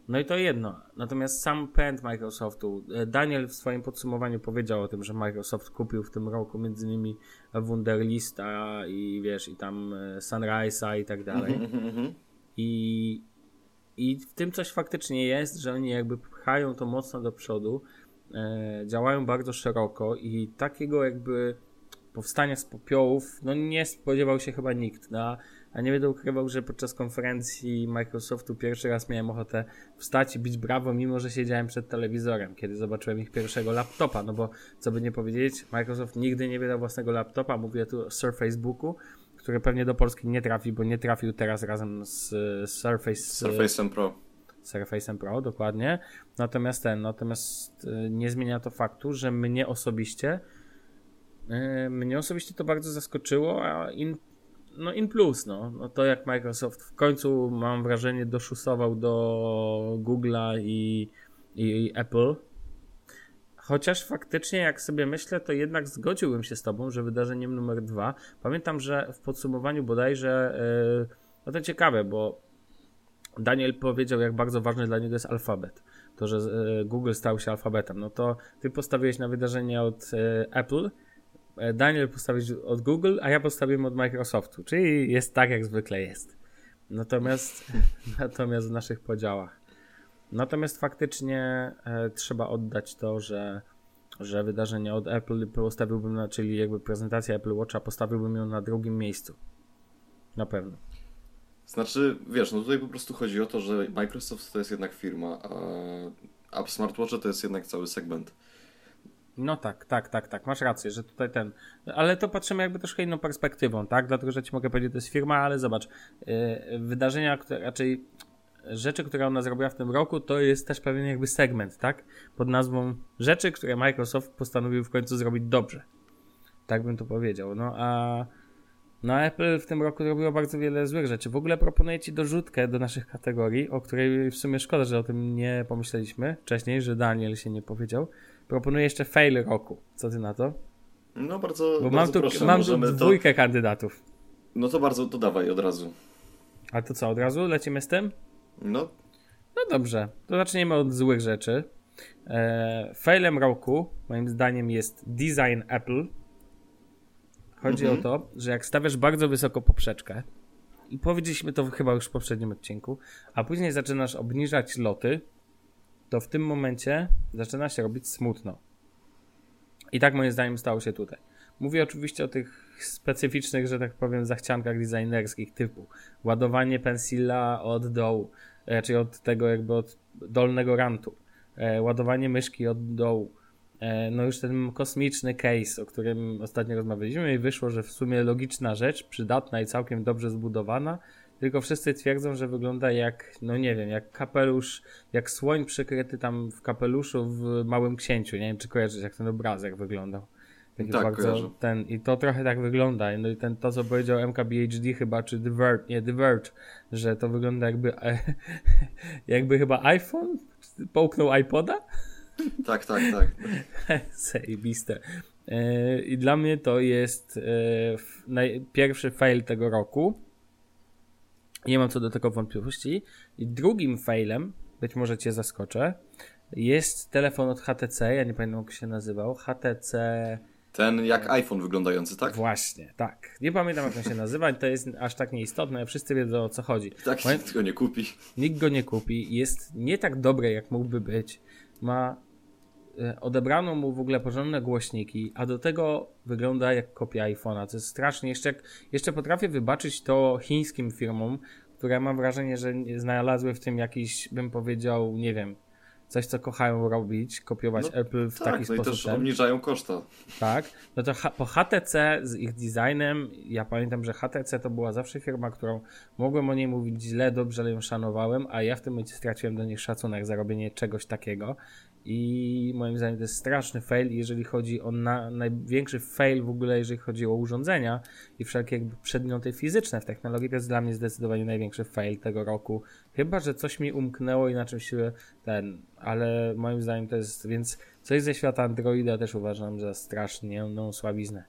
no i to jedno. Natomiast sam pęd Microsoftu, e, Daniel w swoim podsumowaniu powiedział o tym, że Microsoft kupił w tym roku między innymi Wunderlista i wiesz, i tam e, Sunrise'a i tak dalej. Mhm, mhm. I, I w tym coś faktycznie jest, że oni jakby pchają to mocno do przodu, e, działają bardzo szeroko i takiego jakby powstania z popiołów, no nie spodziewał się chyba nikt. No, a nie będę ukrywał, że podczas konferencji Microsoftu pierwszy raz miałem ochotę wstać i bić brawo, mimo że siedziałem przed telewizorem, kiedy zobaczyłem ich pierwszego laptopa, no bo co by nie powiedzieć, Microsoft nigdy nie wydał własnego laptopa, mówię tu o Surface Booku, który pewnie do Polski nie trafi, bo nie trafił teraz razem z Surface, Surface'em Pro. Surface'em Pro, dokładnie. Natomiast ten, natomiast e, nie zmienia to faktu, że mnie osobiście e, mnie osobiście to bardzo zaskoczyło, a in, no in plus, no, no to jak Microsoft w końcu mam wrażenie doszusował do Google'a i, i Apple. Chociaż faktycznie, jak sobie myślę, to jednak zgodziłbym się z Tobą, że wydarzeniem numer dwa. Pamiętam, że w podsumowaniu bodajże, yy, no to ciekawe, bo Daniel powiedział, jak bardzo ważny dla niego jest alfabet. To, że e, Google stał się alfabetem. No to ty postawiłeś na wydarzenie od e, Apple, Daniel postawił od Google, a ja postawiłem od Microsoftu. Czyli jest tak, jak zwykle jest. Natomiast, natomiast w naszych podziałach. Natomiast faktycznie e, trzeba oddać to, że, że wydarzenie od Apple postawiłbym na, czyli jakby prezentacja Apple Watcha, postawiłbym ją na drugim miejscu. Na pewno. Znaczy, wiesz, no tutaj po prostu chodzi o to, że Microsoft to jest jednak firma, a, a smartwatche to jest jednak cały segment. No tak, tak, tak, tak, masz rację, że tutaj ten, ale to patrzymy jakby troszkę inną perspektywą, tak, dlatego, że ci mogę powiedzieć, to jest firma, ale zobacz, yy, wydarzenia, które raczej rzeczy, które ona zrobiła w tym roku, to jest też pewien jakby segment, tak, pod nazwą rzeczy, które Microsoft postanowił w końcu zrobić dobrze, tak bym to powiedział, no a no Apple w tym roku zrobiło bardzo wiele złych rzeczy. W ogóle proponuję Ci dorzutkę do naszych kategorii, o której w sumie szkoda, że o tym nie pomyśleliśmy wcześniej, że Daniel się nie powiedział. Proponuję jeszcze fail roku. Co Ty na to? No bardzo, Bo bardzo mam tu, mam tu dwójkę kandydatów. No to bardzo, to dawaj od razu. A to co, od razu lecimy z tym? No, No dobrze, to zaczniemy od złych rzeczy. E, failem roku, moim zdaniem, jest design Apple. Chodzi Mhm. o to, że jak stawiasz bardzo wysoko poprzeczkę, i powiedzieliśmy to chyba już w poprzednim odcinku, a później zaczynasz obniżać loty, to w tym momencie zaczyna się robić smutno. I tak moim zdaniem stało się tutaj. Mówię oczywiście o tych specyficznych, że tak powiem, zachciankach designerskich typu ładowanie pensila od dołu, raczej od tego jakby od dolnego rantu, e, ładowanie myszki od dołu, e, no już ten kosmiczny case, o którym ostatnio rozmawialiśmy i wyszło, że w sumie logiczna rzecz, przydatna i całkiem dobrze zbudowana, tylko wszyscy twierdzą, że wygląda jak, no nie wiem, jak kapelusz, jak słoń przykryty tam w kapeluszu w Małym Księciu. Nie wiem, czy kojarzysz, jak ten obrazek wyglądał. Taki Tak, bardzo kojarzę. ten, I to trochę tak wygląda. No i ten, to, co powiedział MKBHD chyba, czy The Verge, nie, The Verge, że to wygląda jakby, jakby chyba iPhone połknął iPoda? tak, tak, tak. Zajebiste. E, I dla mnie to jest e, pierwszy fail tego roku. Nie mam co do tego wątpliwości. I drugim failem, być może cię zaskoczę, jest telefon od HTC. Ja nie pamiętam jak się nazywał. HTC. Ten jak iPhone wyglądający, tak? Właśnie, tak. Nie pamiętam jak on się nazywa. To jest aż tak nieistotne. Wszyscy wiedzą o co chodzi. Tak nikt go nie kupi. Nikt go nie kupi. Jest nie tak dobry, jak mógłby być. Ma e, odebrano mu w ogóle porządne głośniki, a do tego wygląda jak kopia iPhone'a. To jest strasznie. Jeszcze, jeszcze potrafię wybaczyć to chińskim firmom, które mam wrażenie, że znalazły w tym jakiś, bym powiedział, nie wiem, coś, co kochają robić, kopiować No Apple w Tak, taki no i sposób. też ten. obniżają koszta. Tak, no to po HTC z ich designem, ja pamiętam, że HTC to była zawsze firma, którą mogłem o niej mówić źle, dobrze, ale ją szanowałem, a ja w tym momencie straciłem do nich szacunek za robienie czegoś takiego i moim zdaniem to jest straszny fail, jeżeli chodzi o na, największy fail w ogóle, jeżeli chodzi o urządzenia i wszelkie jakby przedmioty fizyczne w technologii, to jest dla mnie zdecydowanie największy fail tego roku. Chyba, że coś mi umknęło i na czymś się ten, ale moim zdaniem to jest, więc coś ze świata Androida też uważam za strasznie no, słabiznę.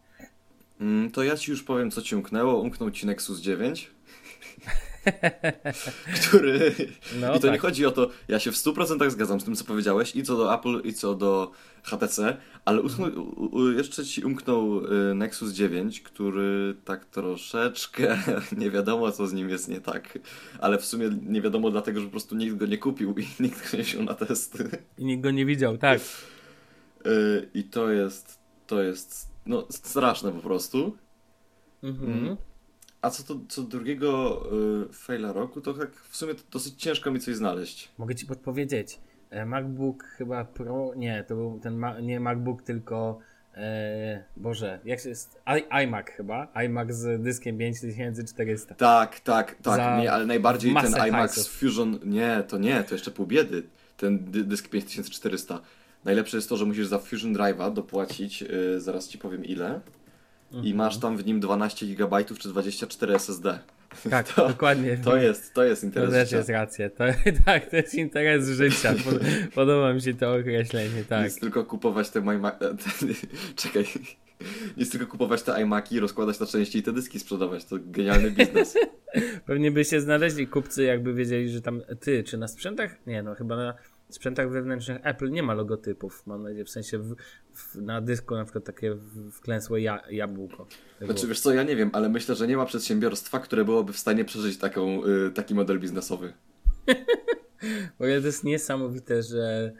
Mm, To ja ci już powiem, co ci umknęło. Umknął ci Nexus 9. który. No I to nie tak. chodzi o to, ja się w 100% zgadzam z tym, co powiedziałeś, i co do Apple, i co do HTC, ale jeszcze ci umknął y, Nexus 9, który tak troszeczkę nie wiadomo, co z nim jest nie tak, ale w sumie nie wiadomo, dlatego że po prostu nikt go nie kupił i nikt go nie wziął na testy. I nikt go nie widział, tak. Y, I to jest, to jest, no, straszne po prostu. Mhm. A co do co drugiego y, faila roku, to tak w sumie to dosyć ciężko mi coś znaleźć. Mogę ci podpowiedzieć. E, MacBook chyba Pro, nie, to był ten, ma, nie MacBook, tylko e, Boże, jak się jest, I, iMac chyba, iMac z dyskiem 5400. Tak, tak, tak, Za nie, ale najbardziej ten iMac hajsów. Fusion, nie, to nie, to jeszcze pół biedy, ten dy dysk 5400. Najlepsze jest to, że musisz za Fusion Drive'a dopłacić, y, zaraz ci powiem ile, Mhm. i masz tam w nim 12 GB czy 24 SSD. Tak, to- dokładnie. To jest, to jest To interes też życia. jest racja. To, tak, to jest interes życia. Pod, podoba mi się to określenie, tak. Jest tylko kupować te. Ma- ten, czekaj, jest tylko kupować te iMaki, rozkładać na części i te dyski sprzedawać. To genialny biznes. Pewnie by się znaleźli kupcy, jakby wiedzieli, że tam ty, czy na sprzętach? Nie, no chyba na sprzętach wewnętrznych Apple nie ma logotypów. Mam nadzieję, w sensie w, w, na dysku na przykład takie wklęsłe ja, jabłko. Znaczy wiesz co, ja nie wiem, ale myślę, że nie ma przedsiębiorstwa, które byłoby w stanie przeżyć taką, y, taki model biznesowy. Bo to jest niesamowite, że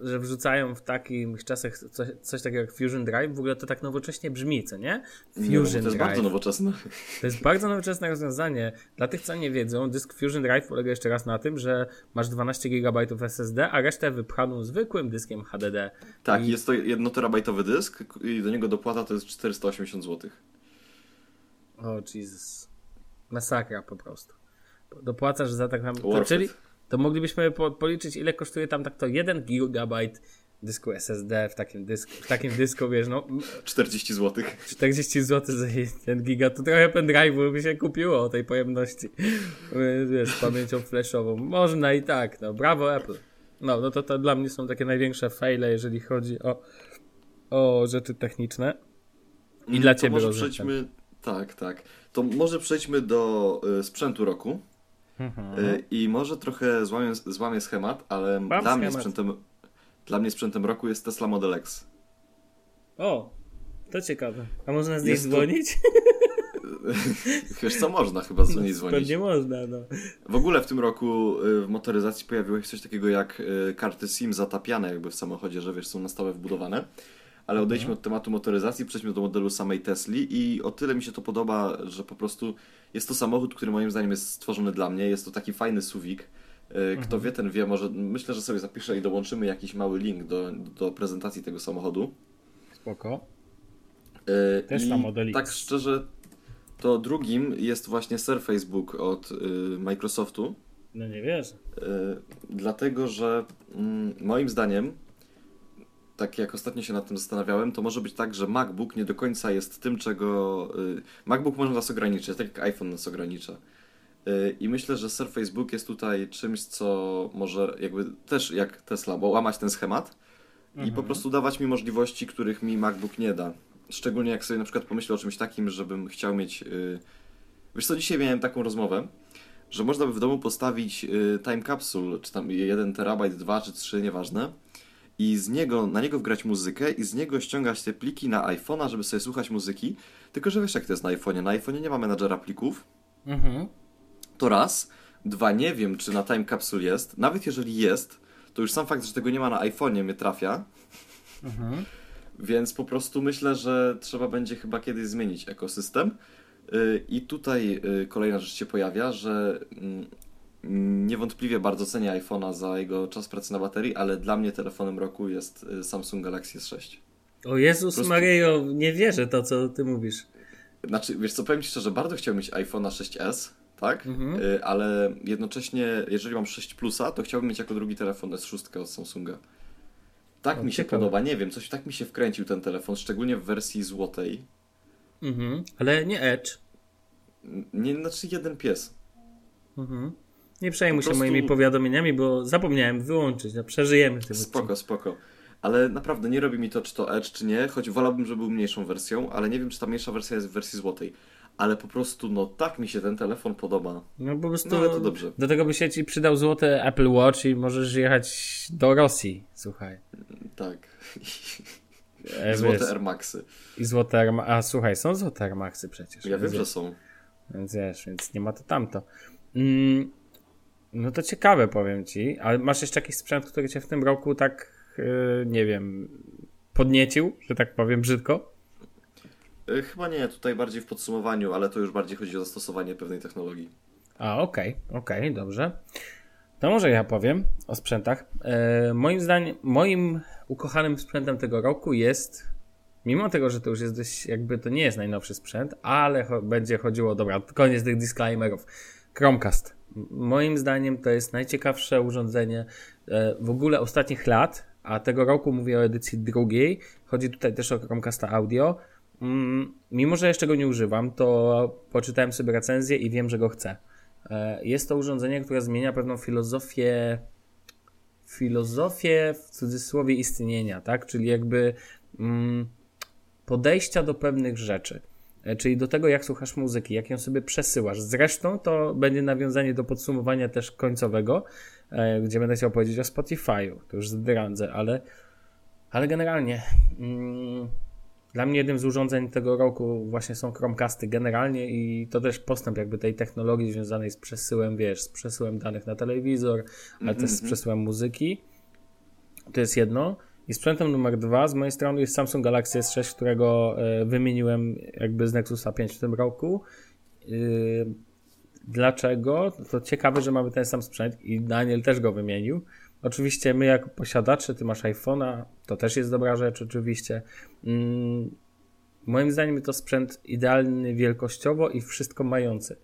że wrzucają w takich czasach coś, coś, takiego jak Fusion Drive. W ogóle to tak nowocześnie brzmi, co nie? Fusion no, to jest Drive. bardzo nowoczesne. To jest bardzo nowoczesne rozwiązanie. Dla tych, co nie wiedzą, dysk Fusion Drive polega jeszcze raz na tym, że masz 12 GB SSD, a resztę wypchaną zwykłym dyskiem HDD. Tak, I... jest to 1 terabajtowy dysk i do niego dopłata to jest 480 zł. O, Jesus. Masakra po prostu. Dopłacasz za tak naprawdę. Czyli, to moglibyśmy po, policzyć, ile kosztuje tam tak to 1 gigabajt dysku SSD w takim dysku, w takim dysku, wiesz, no... 40 zł. 40 zł za 1 giga, to trochę pendrive'u by się kupiło o tej pojemności, wiesz, z pamięcią flashową. Można i tak, no, brawo Apple. No, no to, to dla mnie są takie największe faile, jeżeli chodzi o, o rzeczy techniczne. I mm, dla ciebie może przejdźmy, tak, tak. To może przejdźmy do y, sprzętu roku. Mhm. Y, I może trochę złamię, złamię schemat, ale Mam dla schemat. mnie, sprzętem, dla mnie sprzętem roku jest Tesla Model X. O, to ciekawe. A można z niej dzwonić? Wiesz co, można chyba z niej dzwonić. Pewnie można, no. W ogóle w tym roku y, w motoryzacji pojawiło się coś takiego jak y, karty SIM zatapiane jakby w samochodzie, że wiesz, są na stałe wbudowane. Ale odejdźmy mhm. od tematu motoryzacji, przejdźmy do modelu samej Tesli i o tyle mi się to podoba, że po prostu jest to samochód, który moim zdaniem jest stworzony dla mnie. Jest to taki fajny suwik. E, kto mhm. wie, ten wie, może myślę, że sobie zapiszę i dołączymy jakiś mały link do, do prezentacji tego samochodu. Spoko. Yy, Też tam model Tak szczerze, to drugim jest właśnie Surface Book od yy, Microsoftu. No nie wiesz. Yy, dlatego, że mm, moim zdaniem tak jak ostatnio się nad tym zastanawiałem, to może być tak, że MacBook nie do końca jest tym, czego. Y, MacBook może nas ograniczyć, tak jak iPhone nas ogranicza. Y, I myślę, że Surface Book jest tutaj czymś, co może jakby też jak Tesla, bo łamać ten schemat mhm. i po mhm. prostu dawać mi możliwości, których mi MacBook nie da. Szczególnie jak sobie na przykład pomyślę o czymś takim, żebym chciał mieć. Y, wiesz co, dzisiaj miałem taką rozmowę, że można by w domu postawić time capsule, czy tam 1 terabajt, 2 czy 3, nieważne i z niego, na niego wgrać muzykę i z niego ściągać te pliki na iPhone'a, żeby sobie słuchać muzyki. Tylko, że wiesz jak to jest na iPhone'ie. Na iPhone'ie nie ma menadżera plików. Mhm. To raz. Dwa, nie wiem, czy na Time Capsule jest. Nawet jeżeli jest, to już sam fakt, że tego nie ma na iPhone'ie mnie trafia. Mhm. Więc po prostu myślę, że trzeba będzie chyba kiedyś zmienić ekosystem. Y, I tutaj y, kolejna rzecz się pojawia, że mm, Niewątpliwie bardzo cenię iPhone'a za jego czas pracy na baterii, ale dla mnie telefonem roku jest y, Samsung Galaxy S6. O Jezus prostu... Mario, nie wierzę to, co ty mówisz. Znaczy, wiesz co, powiem ci szczerze, bardzo chciałbym mieć iPhone'a 6s, tak? Mhm. Y, ale jednocześnie, jeżeli mam 6 Plusa, to chciałbym mieć jako drugi telefon S6 od Samsunga. Tak o, mi się ciekawe. podoba, nie wiem, coś tak mi się wkręcił ten telefon, szczególnie w wersji złotej. Mhm, ale nie Edge. Nie, znaczy jeden pies. Mhm. Nie przejmuj prostu... się moimi powiadomieniami, bo zapomniałem wyłączyć. No, przeżyjemy tym. Spoko, spoko. Ale naprawdę nie robi mi to, czy to Edge, czy nie, choć wolałbym, żeby był mniejszą wersją, ale nie wiem, czy ta mniejsza wersja jest w wersji złotej. Ale po prostu, no tak mi się ten telefon podoba. No po prostu. No, ale to dobrze. Do tego by się ci przydał złoty Apple Watch i możesz jechać do Rosji, słuchaj. Tak. E, złote Air Maxy. I złote Air A słuchaj, są złote Air Maxy przecież. Ja wiem, że są. Więc wiesz, więc nie ma to tamto. Mm, no to ciekawe, powiem ci. Ale masz jeszcze jakiś sprzęt, który cię w tym roku tak, yy, nie wiem, podniecił, że tak powiem brzydko? Yy, chyba nie, tutaj bardziej w podsumowaniu, ale to już bardziej chodzi o zastosowanie pewnej technologii. A, okej, okay, okej, okay, dobrze. To może ja powiem o sprzętach. Yy, moim zdaniem, moim ukochanym sprzętem tego roku jest, mimo tego, że to już jest dość, jakby to nie jest najnowszy sprzęt, ale cho będzie chodziło, dobra, koniec tych disclaimerów. Chromecast. Moim zdaniem to jest najciekawsze urządzenie e, w ogóle ostatnich lat, a tego roku mówię o edycji drugiej. Chodzi tutaj też o Chromecasta Audio. Mm, mimo, że jeszcze go nie używam, to poczytałem sobie recenzję i wiem, że go chcę. E, jest to urządzenie, które zmienia pewną filozofię filozofię w cudzysłowie istnienia, tak? Czyli jakby mm, podejścia do pewnych rzeczy. E, czyli do tego, jak słuchasz muzyki, jak ją sobie przesyłasz. Zresztą to będzie nawiązanie do podsumowania też końcowego, e, gdzie będę chciał powiedzieć o Spotify'u. To już zdradzę, ale, ale generalnie mm, dla mnie jednym z urządzeń tego roku właśnie są Chromecasty generalnie i to też postęp jakby tej technologii związanej z przesyłem, wiesz, z przesyłem danych na telewizor, ale mm -hmm. też z mhm. przesyłem muzyki. To jest jedno. I sprzętem numer dwa z mojej strony jest Samsung Galaxy S6, którego e, wymieniłem jakby z Nexusa 5 w tym roku. E, dlaczego? To ciekawe, że mamy ten sam sprzęt i Daniel też go wymienił. Oczywiście my jako posiadacze, ty masz iPhone'a, to też jest dobra rzecz oczywiście. Mm, moim zdaniem to sprzęt idealny wielkościowo i wszystko mający.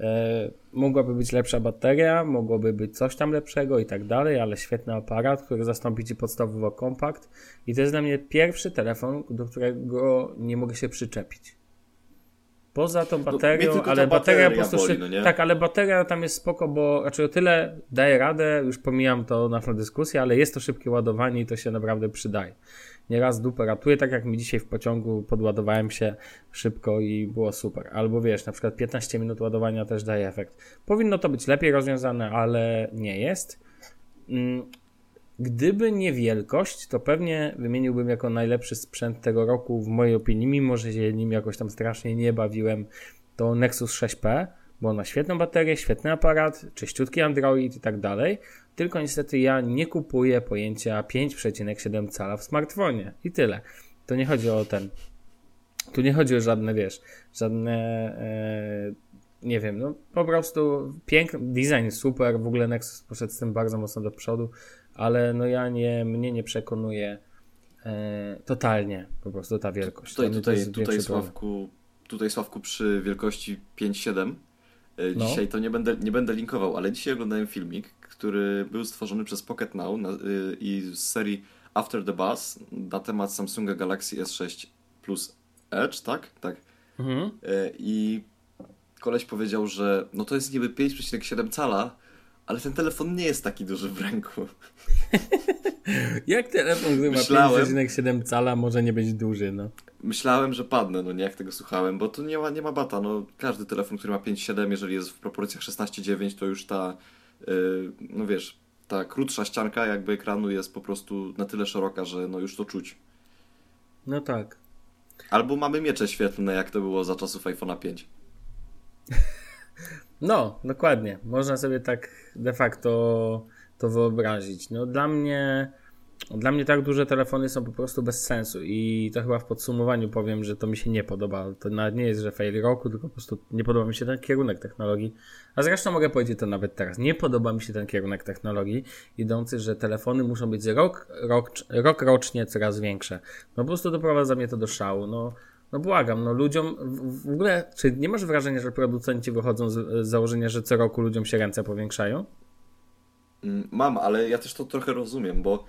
E, mogłaby być lepsza bateria, mogłoby być coś tam lepszego i tak dalej, ale świetny aparat, który zastąpi ci podstawowo kompakt. I to jest dla mnie pierwszy telefon, do którego nie mogę się przyczepić. Poza tą baterią, no, ale bateria, po prostu. Boli, no tak, ale bateria tam jest spoko, bo znaczy o tyle daje radę, już pomijam to naszą dyskusję, ale jest to szybkie ładowanie i to się naprawdę przydaje nieraz dupę ratuje, tak jak mi dzisiaj w pociągu podładowałem się szybko i było super. Albo wiesz, na przykład 15 minut ładowania też daje efekt. Powinno to być lepiej rozwiązane, ale nie jest. Mm, gdyby nie wielkość, to pewnie wymieniłbym jako najlepszy sprzęt tego roku w mojej opinii, mimo że się nim jakoś tam strasznie nie bawiłem, to Nexus 6P, bo on ma świetną baterię, świetny aparat, czyściutki Android i tak dalej. Tylko niestety ja nie kupuję pojęcia 5,7 cala w smartfonie i tyle. To nie chodzi o ten. Tu nie chodzi o żadne, wiesz, żadne. E, nie wiem, no po prostu piękny design super, w ogóle Nexus poszedł z tym bardzo mocno do przodu, ale no ja nie, mnie nie przekonuje e, totalnie po prostu ta wielkość. Tutaj, tutaj, tutaj Sławku, tutaj Sławku przy wielkości 5,7 e, no. Dzisiaj to nie będę, nie będę linkował, ale dzisiaj oglądałem filmik, który był stworzony przez Pocket Now na, y, i z serii After the Buzz na temat Samsunga Galaxy S6 Plus Edge, tak? Tak. Mhm. Y, I koleś powiedział, że no to jest niby 5,7 cala, ale ten telefon nie jest taki duży w ręku. jak telefon, który ma 5,7 cala może nie być duży, no. Myślałem, że padnę, no nie jak tego słuchałem, bo tu nie ma, nie ma bata, no każdy telefon, który ma 5,7, jeżeli jest w proporcjach 16,9, to już ta Y, no wiesz, ta krótsza ścianka jakby ekranu jest po prostu na tyle szeroka, że no już to czuć. No tak. Albo mamy miecze świetlne, jak to było za czasów iPhone'a 5. No, dokładnie. Można sobie tak de facto to wyobrazić. No dla mnie dla mnie tak duże telefony są po prostu bez sensu i to chyba w podsumowaniu powiem, że to mi się nie podoba. To nawet nie jest, że fail roku, tylko po prostu nie podoba mi się ten kierunek technologii. A zresztą mogę powiedzieć to nawet teraz. Nie podoba mi się ten kierunek technologii idący, że telefony muszą być rok, rok, rok rocznie coraz większe. No po prostu doprowadza mnie to do szału. No, no błagam, no ludziom w, ogóle, czy nie masz wrażenia, że producenci wychodzą z, z założenia, że co roku ludziom się ręce powiększają? Mm, mam, ale ja też to trochę rozumiem, bo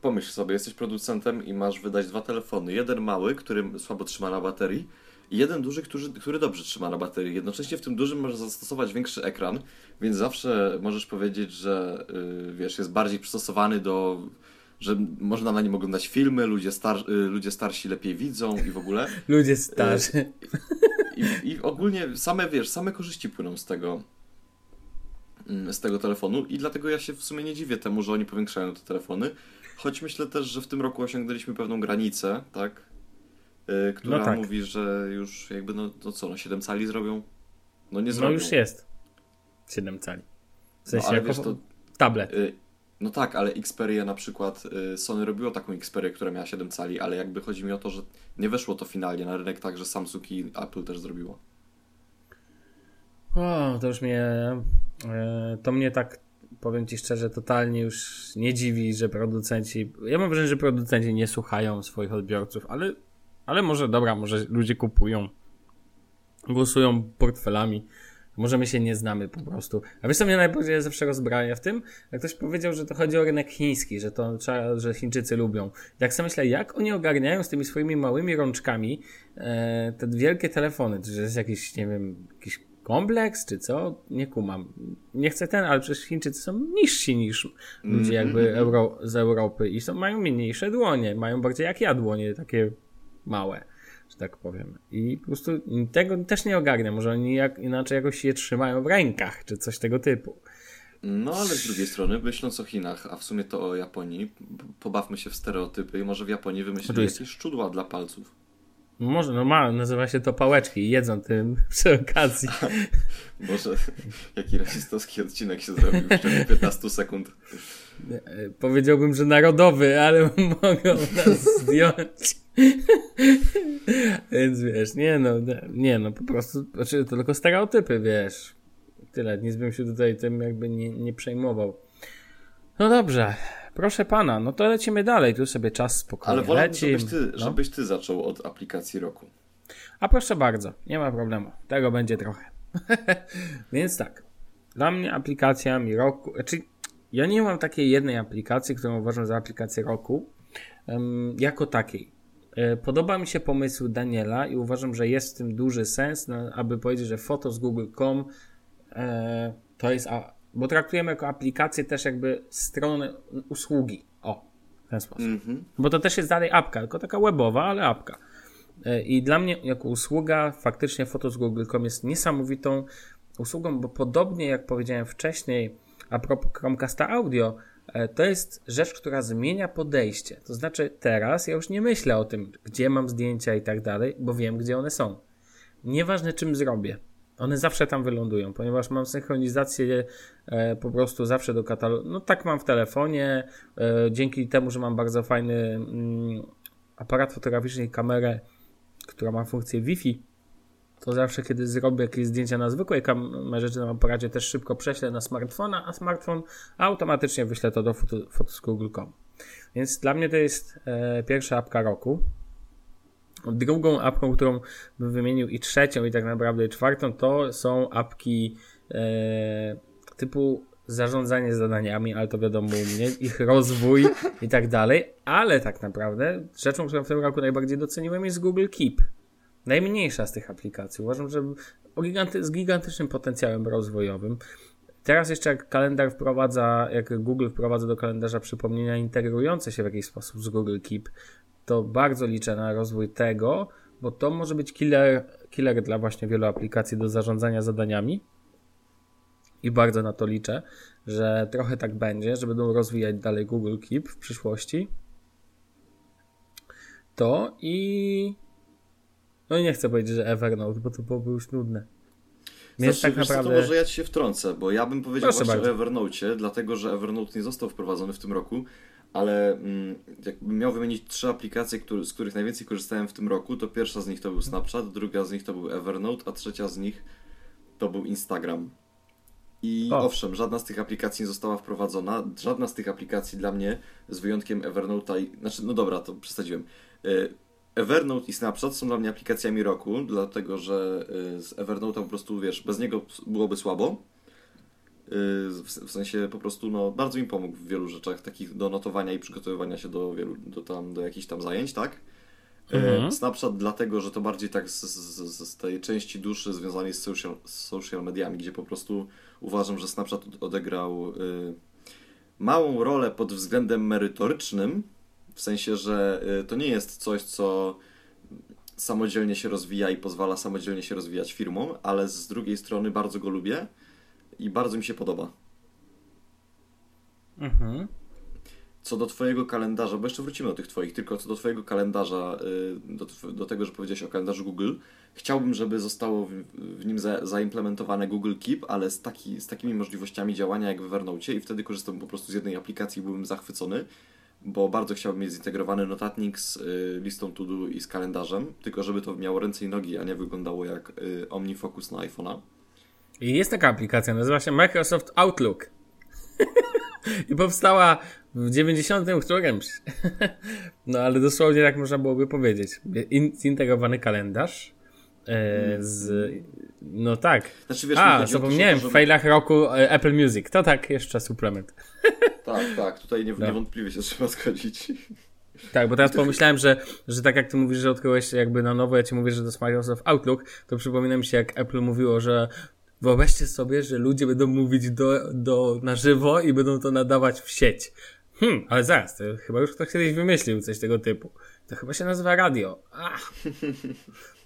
pomyśl sobie, jesteś producentem i masz wydać dwa telefony. Jeden mały, który słabo trzyma na baterii i jeden duży, który, który dobrze trzyma na baterii. Jednocześnie w tym dużym możesz zastosować większy ekran, więc zawsze możesz powiedzieć, że yy, wiesz, jest bardziej przystosowany do że można na nim oglądać filmy, ludzie, star y, ludzie starsi lepiej widzą i w ogóle. Ludzie starzy. I, i, I, ogólnie same, wiesz, same korzyści płyną z tego, mm, z tego telefonu i dlatego ja się w sumie nie dziwię temu, że oni powiększają te telefony. Choć myślę też, że w tym roku osiągnęliśmy pewną granicę, tak? Yy, która no tak. mówi, że już jakby, no, no co, no 7 cali zrobią? No nie zrobią. No już jest 7 cali. W sensie no, ale wiesz, to, tablet. Yy, no tak, ale Xperia na przykład, yy, Sony robiło taką Xperię, która miała 7 cali, ale jakby chodzi mi o to, że nie weszło to finalnie na rynek tak, że Samsung i Apple też zrobiło. O, to już mnie, e, to mnie tak powiem Ci szczerze, totalnie już nie dziwi, że producenci. Ja mam wrażenie, że producenci nie słuchają swoich odbiorców, ale, ale może dobra, może ludzie kupują, głosują portfelami. Może my się nie znamy po prostu. A wiesz co mnie najbardziej zawsze rozbraja w tym? Jak ktoś powiedział, że to chodzi o rynek chiński, że to trzeba, że Chińczycy lubią. Jak sobie myślę, jak oni ogarniają z tymi swoimi małymi rączkami e, te wielkie telefony, czy jest jakiś, nie wiem, jakiś kompleks, czy co? Nie kumam. Nie chcę ten, ale przecież Chińczycy są niżsi niż ludzie jakby mm-hmm. Euro, z Europy i są, mają mniejsze dłonie, mają bardziej jak ja dłonie, takie małe. Że tak powiem. I po prostu tego też nie ogarnia. Może oni jak, inaczej jakoś je trzymają w rękach, czy coś tego typu. No ale z drugiej strony, myśląc o Chinach, a w sumie to o Japonii, pobawmy się w stereotypy i może w Japonii wymyślili jakieś szczudła dla palców. Może, no ma, nazywa się to pałeczki i jedzą tym przy okazji. Może jaki rasistowski odcinek się zrobił w ciągu 15 sekund. E, Powiedziałbym, że narodowy, ale mogą nas zdjąć. Więc wiesz, nie no, nie no, po prostu, znaczy to tylko stereotypy, wiesz. Tyle, nic bym się tutaj tym jakby nie, nie przejmował. No dobrze, proszę pana, no to lecimy dalej, tu sobie czas spokojnie Ale leci. żebyś ty, no. żebyś ty zaczął od aplikacji roku. A proszę bardzo, nie ma problemu. Tego będzie trochę. Więc tak. Dla mnie aplikacjami roku. Znaczy, ja nie mam takiej jednej aplikacji, którą uważam za aplikację roku. jako takiej. E, Podoba mi się pomysł Daniela i uważam, że jest w tym duży sens, na, aby powiedzieć, że foto z Google.com e, to jest. Bo traktujemy jako aplikację też jakby stronę usługi. O, w ten sposób. Mhm. Bo to też jest dalej apka, tylko taka webowa, ale apka. E, I dla mnie, jako usługa, faktycznie foto z Google.com jest niesamowitą usługą, bo podobnie jak powiedziałem wcześniej, a propos Chromecasta Audio, e, to jest rzecz, która zmienia podejście. To znaczy, teraz ja już nie myślę o tym, gdzie mam zdjęcia i tak dalej, bo wiem, gdzie one są. Nieważne, czym zrobię. One zawsze tam wylądują, ponieważ mam synchronizację e, po prostu zawsze do katalogu. No tak mam w telefonie. E, dzięki temu, że mam bardzo fajny mm, aparat fotograficzny i kamerę, która ma funkcję Wi-Fi, to zawsze, kiedy zrobię jakieś zdjęcia na zwykłej kamerze czy na aparacie, też szybko prześlę na smartfona, a smartfon automatycznie wyśle to do foto, fotosgoogle.com. Więc dla mnie to jest e, pierwsza apka roku. Drugą apką, którą bym wymienił i trzecią i tak naprawdę czwartą, to są apki e, typu zarządzanie zadaniami, ale to wiadomo mnie, ich rozwój i tak dalej, ale tak naprawdę rzeczą, którą w tym roku najbardziej doceniłem jest Google Keep. Najmniejsza z tych aplikacji. Uważam, że giganty, z gigantycznym potencjałem rozwojowym. Teraz jeszcze jak kalendar wprowadza, jak Google wprowadza do kalendarza przypomnienia integrujące się w jakiś sposób z Google Keep, to bardzo liczę na rozwój tego, bo to może być killer, killer dla właśnie wielu aplikacji do zarządzania zadaniami. I bardzo na to liczę, że trochę tak będzie, że będą rozwijać dalej Google Keep w przyszłości. To i. No i nie chcę powiedzieć, że Evernote, bo to byłoby już nudne. Więc Znaczy, tak naprawdę. to może ja ci się wtrącę, bo ja bym powiedział Proszę właśnie bardzo. o Evernote, dlatego że Evernote nie został wprowadzony w tym roku, ale mm, jakbym miał wymienić trzy aplikacje, który, z których najwięcej korzystałem w tym roku, to pierwsza z nich to był Snapchat, druga z nich to był Evernote, a trzecia z nich to był Instagram. I O. owszem, żadna z tych aplikacji nie została wprowadzona. Żadna z tych aplikacji dla mnie, z wyjątkiem Evernote'a i... Znaczy, no dobra, to przesadziłem. Y, Evernote i Snapchat są dla mnie aplikacjami roku, dlatego że y, z Evernote'a po prostu, wiesz, bez niego byłoby słabo. Y, W, sensie po prostu, no, bardzo mi pomógł w wielu rzeczach, takich do notowania i przygotowywania się do wielu, do tam, do jakichś tam zajęć, tak? Y, Mhm. Snapchat dlatego, że to bardziej tak z, z, z tej części duszy związanej z social, z social mediami, gdzie po prostu uważam, że Snapchat odegrał y, małą rolę pod względem merytorycznym, w sensie, że y, to nie jest coś, co samodzielnie się rozwija i pozwala samodzielnie się rozwijać firmom, ale z drugiej strony bardzo go lubię i bardzo mi się podoba. Mhm. Co do Twojego kalendarza, bo jeszcze wrócimy do tych Twoich, tylko co do Twojego kalendarza, y, do, do tego, że powiedziałeś o kalendarzu Google, chciałbym, żeby zostało w, w nim za, zaimplementowane Google Keep, ale z, taki, z takimi możliwościami działania jak w Evernote i wtedy korzystam po prostu z jednej aplikacji i byłbym zachwycony, bo bardzo chciałbym mieć zintegrowany notatnik z y, listą to do i z kalendarzem, tylko żeby to miało ręce i nogi, a nie wyglądało jak y, OmniFocus na iPhone'a. I jest taka aplikacja, nazywa się Microsoft Outlook. I powstała w 90 którymś. no ale dosłownie tak można byłoby powiedzieć. In, zintegrowany kalendarz. E, z, no tak. Znaczy, wiesz, A, to, zapomniałem, w failach roku e, Apple Music. To tak, jeszcze suplement. Tak, tak, tutaj nie, No. niewątpliwie się trzeba zgodzić. Tak, bo teraz pomyślałem, że, że tak jak ty mówisz, że odkryłeś jakby na nowo, ja ci mówię, że to jest Microsoft Outlook, to przypomina mi się jak Apple mówiło, że wyobraźcie sobie, że ludzie będą mówić do, do, na żywo i będą to nadawać w sieć. Hmm, ale zaraz, to chyba już ktoś kiedyś wymyślił coś tego typu. To chyba się nazywa radio. Ach.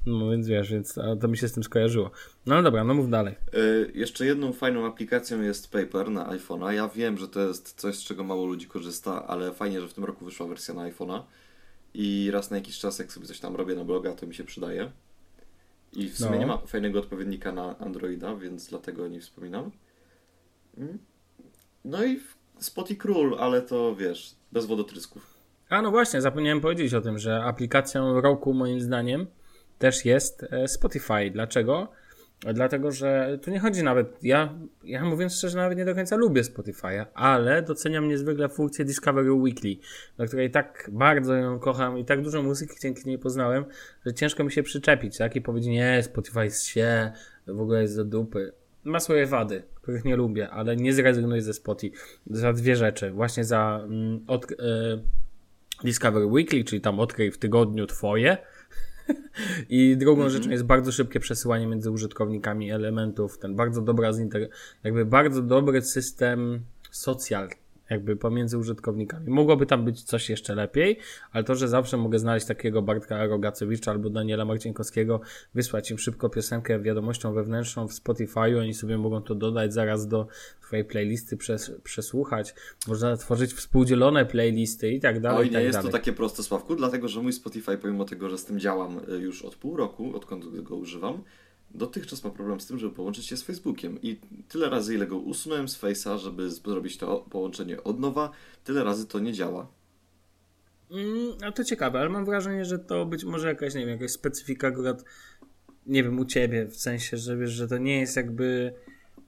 No więc wiesz, więc to mi się z tym skojarzyło. No dobra, no mów dalej. Yy, jeszcze jedną fajną aplikacją jest Paper na iPhone'a. Ja wiem, że to jest coś, z czego mało ludzi korzysta, ale fajnie, że w tym roku wyszła wersja na iPhone'a. I raz na jakiś czas, jak sobie coś tam robię na bloga, to mi się przydaje. I w sumie no. nie ma fajnego odpowiednika na Androida, więc dlatego nie wspominam. Mm. No i Spoty Król, ale to wiesz, bez wodotrysków. A no właśnie, zapomniałem powiedzieć o tym, że aplikacją roku moim zdaniem też jest e, Spotify. Dlaczego? Dlatego, że tu nie chodzi nawet, ja, ja mówiąc szczerze, nawet nie do końca lubię Spotify'a, ale doceniam niezwykle funkcję Discovery Weekly, do której tak bardzo ją kocham i tak dużo muzyki dzięki niej poznałem, że ciężko mi się przyczepić, tak? I powiedzieć, nie, Spotify jest się, w ogóle jest do dupy. Ma swoje wady, których nie lubię, ale nie zrezygnuj ze Spotify. Za dwie rzeczy. Właśnie za mm, od, e, Discovery Weekly, czyli tam odkryj w tygodniu twoje, i drugą mm -hmm. rzeczą jest bardzo szybkie przesyłanie między użytkownikami elementów, ten bardzo dobra, jakby bardzo dobry system social jakby pomiędzy użytkownikami. Mogłoby tam być coś jeszcze lepiej, ale to, że zawsze mogę znaleźć takiego Bartka Rogacewicza albo Daniela Marcienkowskiego, wysłać im szybko piosenkę wiadomością wewnętrzną w Spotify'u, oni sobie mogą to dodać zaraz do twojej playlisty, przes przesłuchać, można tworzyć współdzielone playlisty i tak dalej. Oj, nie tak jest dalej. to takie proste, Sławku, dlatego, że mój Spotify, pomimo tego, że z tym działam y, już od pół roku, odkąd go używam, dotychczas ma problem z tym, żeby połączyć się z Facebookiem i tyle razy, ile go usunąłem z Face'a, żeby zrobić to połączenie od nowa, tyle razy to nie działa. Mm, a to ciekawe, ale mam wrażenie, że to być może jakaś, nie wiem, jakaś specyfika akurat, nie wiem, u ciebie, w sensie, że wiesz, że to nie jest jakby,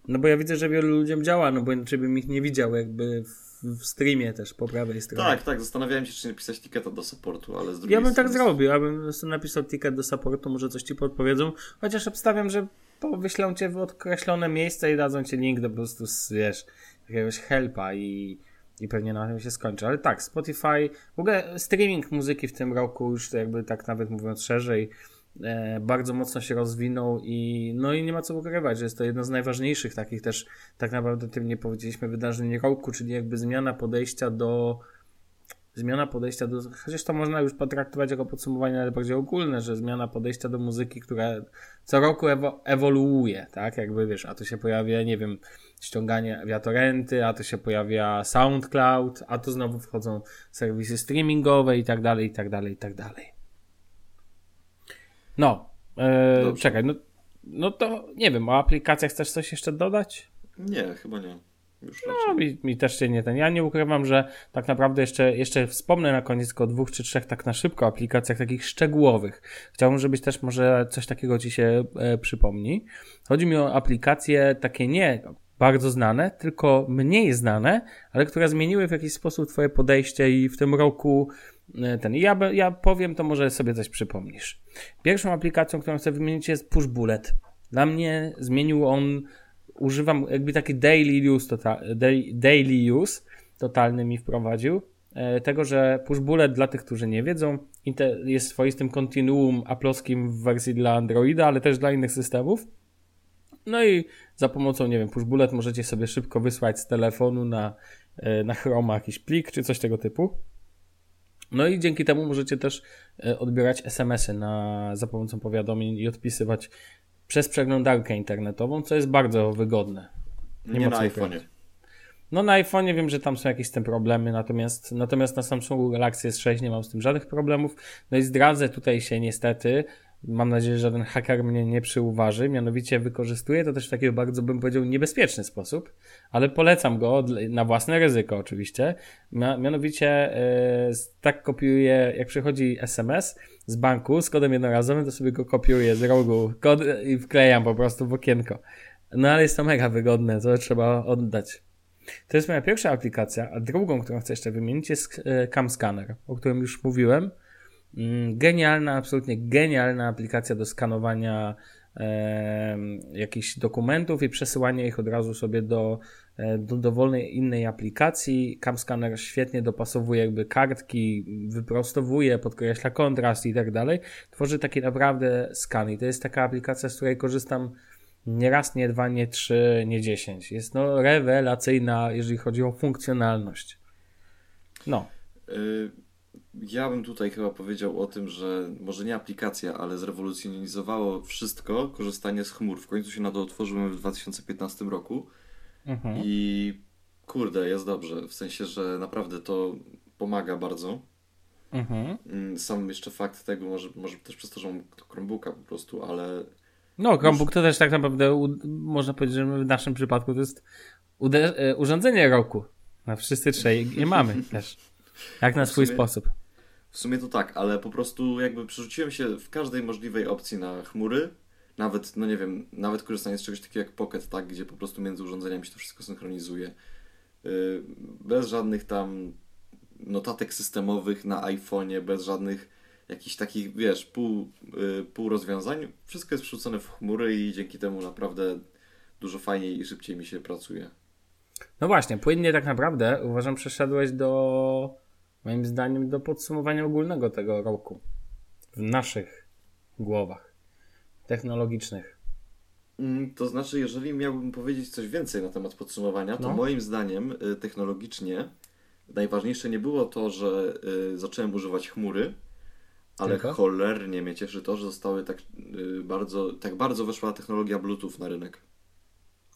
no bo ja widzę, że wielu ludziom działa, no bo inaczej bym ich nie widział jakby w w streamie też po prawej stronie. Tak, tak, zastanawiałem się, czy napisać tiketa do supportu, ale z drugiej Ja bym tak zrobił, ja bym napisał ticket do supportu, może coś ci podpowiedzą, chociaż obstawiam, że po wyślą cię w określone miejsce i dadzą ci link do po prostu, wiesz, jakiegoś helpa i, i pewnie na tym się skończy. Ale tak, Spotify, w ogóle streaming muzyki w tym roku już jakby tak nawet mówiąc szerzej, bardzo mocno się rozwinął i no i nie ma co ukrywać, że jest to jedno z najważniejszych takich też, tak naprawdę tym nie powiedzieliśmy, wydarzeń roku, czyli jakby zmiana podejścia do zmiana podejścia do, chociaż to można już potraktować jako podsumowanie ale bardziej ogólne, że zmiana podejścia do muzyki, która co roku ewo, ewoluuje, tak, jakby wiesz, a to się pojawia, nie wiem, ściąganie wiatorenty, a to się pojawia SoundCloud, a to znowu wchodzą serwisy streamingowe i tak dalej, i tak dalej, i tak dalej. No, e, czekaj, no, no to nie wiem, o aplikacjach chcesz coś jeszcze dodać? Nie, chyba nie. no, mi, mi, też się nie ten. Ja nie ukrywam, że tak naprawdę jeszcze, jeszcze wspomnę na koniec o dwóch czy trzech tak na szybko aplikacjach takich szczegółowych. Chciałbym, żebyś też może coś takiego ci się e, przypomni. Chodzi mi o aplikacje takie nie bardzo znane, tylko mniej znane, ale które zmieniły w jakiś sposób twoje podejście i w tym roku ten. Ja, ja powiem, to może sobie coś przypomnisz. Pierwszą aplikacją, którą chcę wymienić jest Push Bullet. Dla mnie zmienił on, używam jakby taki daily use, tota, daily use totalny mi wprowadził. E, tego, że Push Bullet dla tych, którzy nie wiedzą, jest swoistym kontinuum aploskim w wersji dla Androida, ale też dla innych systemów. No i za pomocą, nie wiem, Push Bullet możecie sobie szybko wysłać z telefonu na, e, na Chroma jakiś plik czy coś tego typu. No i dzięki temu możecie też e, odbierać SMS-y na, za pomocą powiadomień i odpisywać przez przeglądarkę internetową, co jest bardzo wygodne. Nie, nie na iPhone'ie. No na iPhone'ie wiem, że tam są jakieś tym problemy, natomiast, natomiast na Samsungu Galaxy S6 nie mam z tym żadnych problemów. No i zdradzę tutaj się niestety, mam nadzieję, że żaden haker mnie nie przyuważy, mianowicie wykorzystuję to też w taki bardzo, bym powiedział, niebezpieczny sposób, ale polecam go na własne ryzyko oczywiście. Mianowicie yy, tak kopiuję, jak przychodzi SMS z banku z kodem jednorazowym, to sobie go kopiuję z rogu kod i wklejam po prostu w okienko. No ale jest to mega wygodne, to trzeba oddać. To jest moja pierwsza aplikacja, a drugą, którą chcę jeszcze wymienić jest e, Cam Scanner, o którym już mówiłem. Mm, genialna, absolutnie genialna aplikacja do skanowania e, jakichś dokumentów i przesyłania ich od razu sobie do, e, do dowolnej innej aplikacji. CamScanner świetnie dopasowuje jakby kartki, wyprostowuje, podkreśla kontrast i tak dalej. Tworzy taki naprawdę skan i to jest taka aplikacja, z której korzystam nie raz, nie dwa, nie trzy, nie dziesięć. Jest no rewelacyjna, jeżeli chodzi o funkcjonalność. No. Y, ja bym tutaj chyba powiedział o tym, że może nie aplikacja, ale zrewolucjonizowało wszystko korzystanie z chmur. W końcu się na to otworzyłem w 2015 roku Mhm. i kurde, jest dobrze. W sensie, że naprawdę to pomaga bardzo. Mhm. Mm, Sam jeszcze fakt tego, może, może też przez to, że mam Chromebooka po prostu, ale No, Chromebook to też tak naprawdę, u, można powiedzieć, że w naszym przypadku to jest e, urządzenie roku. Na wszyscy trzej je mamy też. Jak na swój sposób. W sumie to tak, ale po prostu jakby przerzuciłem się w każdej możliwej opcji na chmury. Nawet, no nie wiem, nawet korzystanie z czegoś takiego jak Pocket, tak, gdzie po prostu między urządzeniami się to wszystko synchronizuje. Yy, Bez żadnych tam notatek systemowych na iPhone'ie, bez żadnych jakichś takich, wiesz, pół, yy, pół rozwiązań. Wszystko jest przerzucone w chmury i dzięki temu naprawdę dużo fajniej i szybciej mi się pracuje. No właśnie, płynnie tak naprawdę uważam, przeszedłeś do, moim zdaniem, do podsumowania ogólnego tego roku. W naszych głowach technologicznych. Mm, To znaczy, jeżeli miałbym powiedzieć coś więcej na temat podsumowania, to No. moim zdaniem y, technologicznie najważniejsze nie było to, że y, zacząłem używać chmury, ale Tylko? cholernie mnie cieszy to, że zostały tak y, bardzo, tak bardzo weszła technologia Bluetooth na rynek.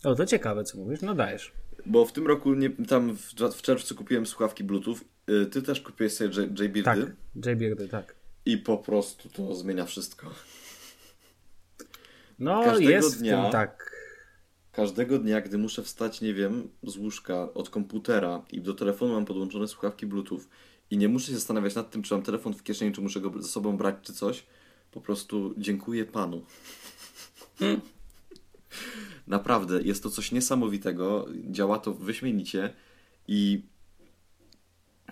O, to ciekawe, co mówisz. No dajesz. Bo w tym roku, nie, tam w, w czerwcu kupiłem słuchawki Bluetooth, ty też kupiłeś sobie JBeardy Tak, J-Beardy, tak. i po prostu to zmienia wszystko. No, Każdego jest dnia- tym tak. Każdego dnia, gdy muszę wstać, nie wiem, z łóżka od komputera i do telefonu mam podłączone słuchawki Bluetooth i nie muszę się zastanawiać nad tym, czy mam telefon w kieszeni, czy muszę go ze sobą brać, czy coś, po prostu dziękuję Panu. Naprawdę, jest to coś niesamowitego, działa to wyśmienicie i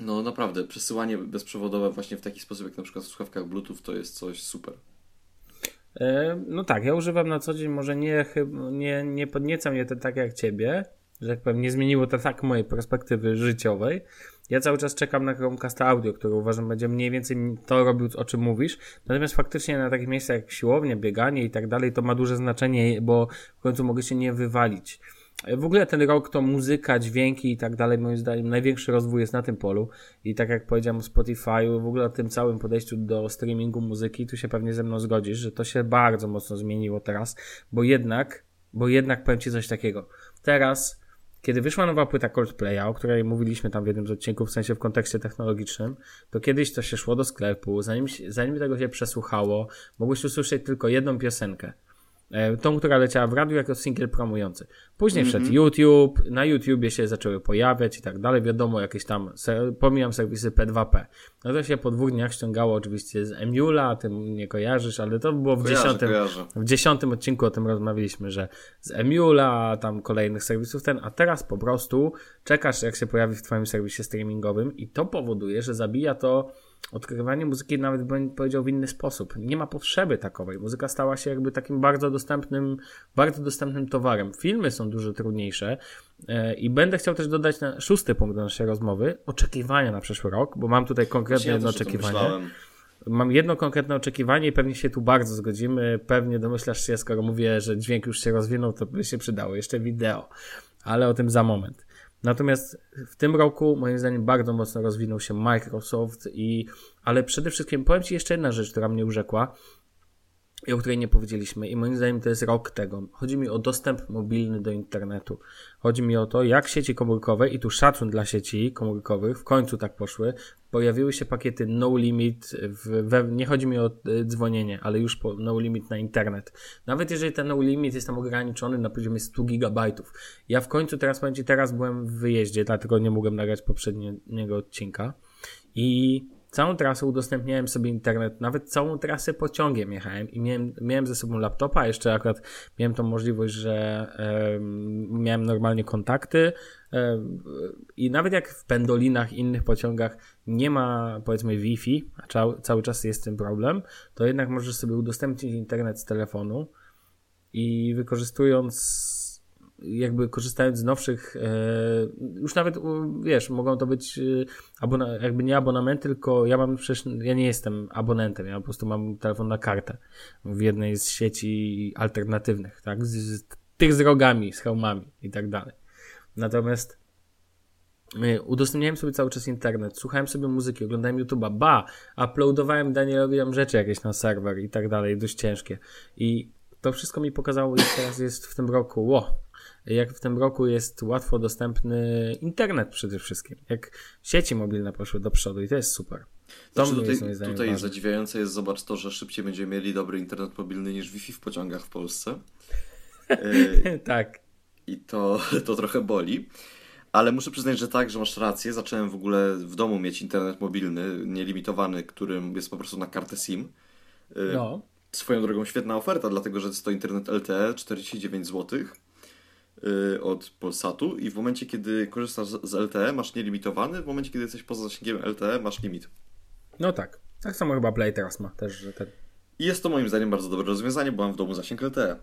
no naprawdę, przesyłanie bezprzewodowe właśnie w taki sposób, jak na przykład w słuchawkach Bluetooth, to jest coś super. E, No tak, ja używam na co dzień, może nie, nie, nie podnieca mnie to tak jak ciebie, że tak powiem, nie zmieniło to tak mojej perspektywy życiowej. Ja cały czas czekam na Chromecast Audio, który uważam będzie mniej więcej to robił, o czym mówisz. Natomiast faktycznie na takich miejscach jak siłownia, bieganie i tak dalej, to ma duże znaczenie, bo w końcu mogę się nie wywalić. W ogóle ten rok to muzyka, dźwięki i tak dalej, moim zdaniem największy rozwój jest na tym polu. I tak jak powiedziałem o Spotify'u, w ogóle o tym całym podejściu do streamingu muzyki, tu się pewnie ze mną zgodzisz, że to się bardzo mocno zmieniło teraz, bo jednak, bo jednak powiem Ci coś takiego. Teraz, kiedy wyszła nowa płyta Coldplaya, o której mówiliśmy tam w jednym z odcinków, w sensie w kontekście technologicznym, to kiedyś to się szło do sklepu, zanim, zanim tego się przesłuchało, mogłeś usłyszeć tylko jedną piosenkę. E, Tą, która leciała w radiu jako singiel promujący. Później wszedł YouTube, na YouTubie się zaczęły pojawiać i tak dalej. Wiadomo, jakieś tam, pomijam serwisy P2P. No to się po dwóch dniach ściągało oczywiście z Emula, tym nie kojarzysz, ale to było w Kojarzę, dziesiątym, kojarzę. w dziesiątym odcinku o tym rozmawialiśmy, że z Emula, tam kolejnych serwisów ten, a teraz po prostu czekasz, jak się pojawi w twoim serwisie streamingowym i to powoduje, że zabija to odkrywanie muzyki nawet bym powiedział w inny sposób. Nie ma potrzeby takowej. Muzyka stała się jakby takim bardzo dostępnym, bardzo dostępnym towarem. Filmy są dużo trudniejsze e, i będę chciał też dodać na szósty punkt do naszej rozmowy, oczekiwania na przyszły rok, bo mam tutaj konkretne Ja jedno tym oczekiwanie. Mam jedno konkretne oczekiwanie i pewnie się tu bardzo zgodzimy. Pewnie domyślasz się, skoro mówię, że dźwięk już się rozwinął, to by się przydało jeszcze wideo. Ale o tym za moment. Natomiast w tym roku, moim zdaniem, bardzo mocno rozwinął się Microsoft i, ale przede wszystkim powiem Ci jeszcze jedna rzecz, która mnie urzekła i o której nie powiedzieliśmy i moim zdaniem to jest rok tego. Chodzi mi o dostęp mobilny do internetu. Chodzi mi o to, jak sieci komórkowe i tu szacun dla sieci komórkowych w końcu tak poszły. Pojawiły się pakiety no limit, w, we, nie chodzi mi o y, dzwonienie, ale już po no limit na internet. Nawet jeżeli ten no limit jest tam ograniczony na poziomie 100 gigabajtów. Ja w końcu teraz powiem Ci, teraz byłem w wyjeździe, dlatego nie mogłem nagrać poprzedniego odcinka i całą trasę udostępniałem sobie internet, nawet całą trasę pociągiem jechałem i miałem, miałem ze sobą laptopa, jeszcze akurat miałem tą możliwość, że em, miałem normalnie kontakty em, i nawet jak w pendolinach, innych pociągach nie ma powiedzmy Wi-Fi, a cał, cały czas jest ten problem, to jednak możesz sobie udostępnić internet z telefonu i wykorzystując jakby korzystając z nowszych, e, już nawet, wiesz, mogą to być e, jakby nie abonamenty, tylko ja mam przecież, ja nie jestem abonentem, ja po prostu mam telefon na kartę w jednej z sieci alternatywnych, tak, z, z tych z rogami, z hełmami i tak dalej. Natomiast y, udostępniałem sobie cały czas internet, słuchałem sobie muzyki, oglądałem YouTube'a, ba, uploadowałem Danielowi tam rzeczy jakieś na serwer i tak dalej, dość ciężkie. I to wszystko mi pokazało, jak teraz jest w tym roku, ło, jak w tym roku jest łatwo dostępny internet przede wszystkim, jak sieci mobilne poszły do przodu i to jest super. To Znaczy, jest tutaj zdaniem tutaj ważne. zadziwiające jest, zobacz to, że szybciej będziemy mieli dobry internet mobilny niż Wi-Fi w pociągach w Polsce. E, tak. I to, to trochę boli. Ale muszę przyznać, że tak, że masz rację. Zacząłem w ogóle w domu mieć internet mobilny, nielimitowany, którym jest po prostu na kartę SIM. E, No. Swoją drogą świetna oferta, dlatego że jest to internet LTE 49 zł y, od Polsatu i w momencie, kiedy korzystasz z LTE masz nielimitowany, w momencie, kiedy jesteś poza zasięgiem LTE masz limit. No tak. Tak samo chyba Play teraz ma też, że ten... I jest to moim zdaniem bardzo dobre rozwiązanie, bo mam w domu zasięg LTE.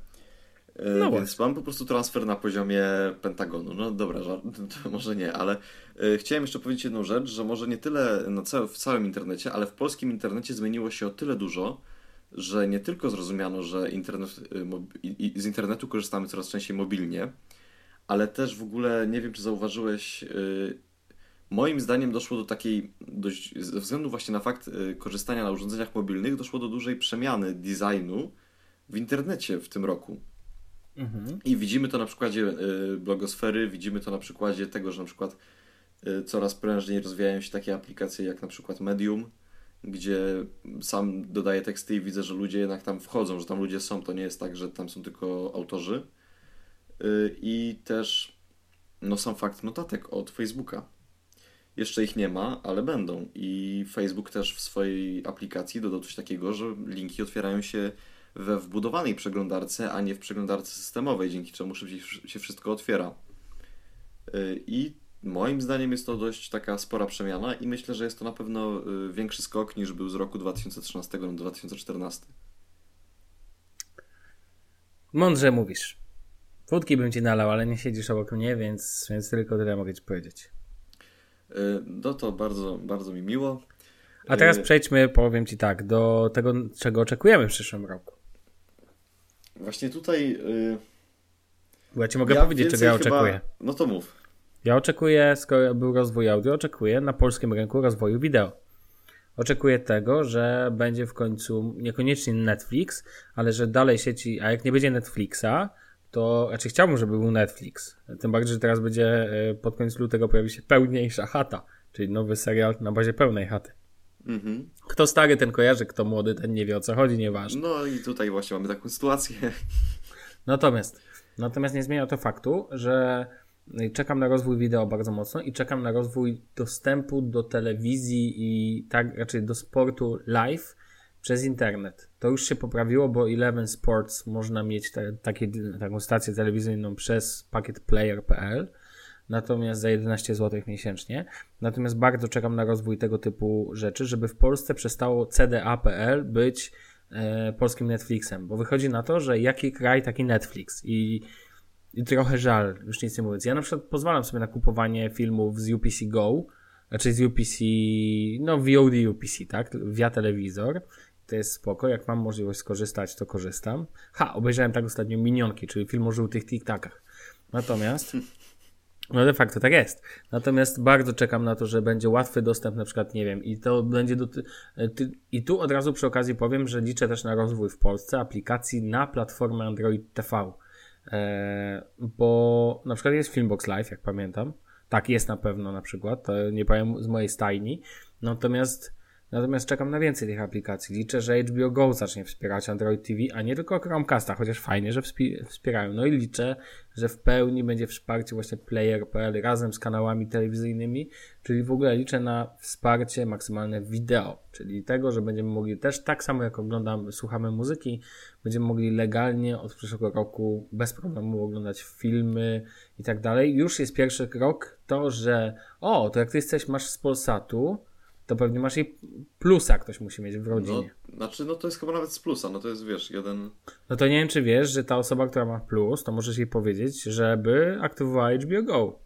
E, No więc mam po prostu transfer na poziomie Pentagonu. No dobra, żart, może nie, ale e, chciałem jeszcze powiedzieć jedną rzecz, że może nie tyle na w całym internecie, ale w polskim internecie zmieniło się o tyle dużo, że nie tylko zrozumiano, że internet, i z internetu korzystamy coraz częściej mobilnie, ale też w ogóle nie wiem, czy zauważyłeś. e, Moim zdaniem doszło do takiej, dość, ze względu właśnie na fakt e, korzystania na urządzeniach mobilnych, doszło do dużej przemiany designu w internecie w tym roku. Mhm. I widzimy to na przykładzie y, blogosfery, widzimy to na przykładzie tego, że na przykład y, coraz prężniej rozwijają się takie aplikacje jak na przykład Medium, gdzie sam dodaję teksty i widzę, że ludzie jednak tam wchodzą, że tam ludzie są, to nie jest tak, że tam są tylko autorzy. Y, I też no sam fakt notatek od Facebooka. Jeszcze ich nie ma, ale będą. I Facebook też w swojej aplikacji dodał coś takiego, że linki otwierają się we wbudowanej przeglądarce, a nie w przeglądarce systemowej, dzięki czemu szybciej się wszystko otwiera. Y, I moim zdaniem jest to dość taka spora przemiana i myślę, że jest to na pewno y, większy skok niż był z roku 2013 na 2014. Mądrze mówisz. Wódki bym ci nalał, ale nie siedzisz obok mnie, więc, więc tylko tyle mogę ci powiedzieć. Y, No to bardzo, bardzo mi miło. A teraz Y, przejdźmy, powiem ci tak, do tego, czego oczekujemy w przyszłym roku. Właśnie tutaj. Bo ja ci mogę ja powiedzieć, czego ja chyba- oczekuję. No to mów. Ja oczekuję, skoro był rozwój audio, oczekuję na polskim rynku rozwoju wideo. Oczekuję tego, że będzie w końcu niekoniecznie Netflix, ale że dalej sieci, a jak nie będzie Netflixa, to raczej chciałbym, żeby był Netflix. Tym bardziej, że teraz będzie e, pod koniec lutego pojawi się pełniejsza chata, czyli nowy serial na bazie pełnej chaty. Mhm. Kto stary, ten kojarzy, kto młody, ten nie wie o co chodzi, nieważne. No i tutaj właśnie mamy taką sytuację. Natomiast, natomiast nie zmienia to faktu, że czekam na rozwój wideo bardzo mocno i czekam na rozwój dostępu do telewizji i tak raczej do sportu live przez internet. To już się poprawiło, bo Eleven Sports można mieć te, takie, taką stację telewizyjną przez pakiet player.pl natomiast za 11 zł miesięcznie. Natomiast bardzo czekam na rozwój tego typu rzeczy, żeby w Polsce przestało CDA.pl być e, polskim Netflixem, bo wychodzi na to, że jaki kraj, taki Netflix i, i trochę żal, już nic nie mówiąc. Ja na przykład pozwalam sobie na kupowanie filmów z UPC Go, znaczy z UPC, no VOD UPC, tak, via telewizor. To jest spoko, jak mam możliwość skorzystać, to korzystam. Ha, obejrzałem tak ostatnio Minionki, czyli film o żółtych tiktakach. Natomiast no de facto tak jest. Natomiast bardzo czekam na to, że będzie łatwy dostęp, na przykład, nie wiem, i to będzie do. Ty, I tu od razu przy okazji powiem, że liczę też na rozwój w Polsce aplikacji na platformę Android TV. E, bo na przykład jest Filmbox Live, jak pamiętam. Tak, jest na pewno na przykład. Nie powiem z mojej stajni. Natomiast. Natomiast czekam na więcej tych aplikacji. Liczę, że HBO Go zacznie wspierać Android TV, a nie tylko Chromecasta, chociaż fajnie, że wspi- wspierają. No i liczę, że w pełni będzie wsparcie właśnie Player.pl razem z kanałami telewizyjnymi, czyli w ogóle liczę na wsparcie maksymalne wideo, czyli tego, że będziemy mogli też tak samo jak oglądamy, słuchamy muzyki, będziemy mogli legalnie od przyszłego roku bez problemu oglądać filmy i tak dalej. Już jest pierwszy krok to, że o, to jak ty jesteś, masz z Polsatu, to pewnie masz i plusa ktoś musi mieć w No, rodzinie. znaczy, no to jest chyba nawet z plusa, no to jest, wiesz, jeden... No to nie wiem, czy wiesz, że ta osoba, która ma plus, to możesz jej powiedzieć, żeby aktywowała HBO Go.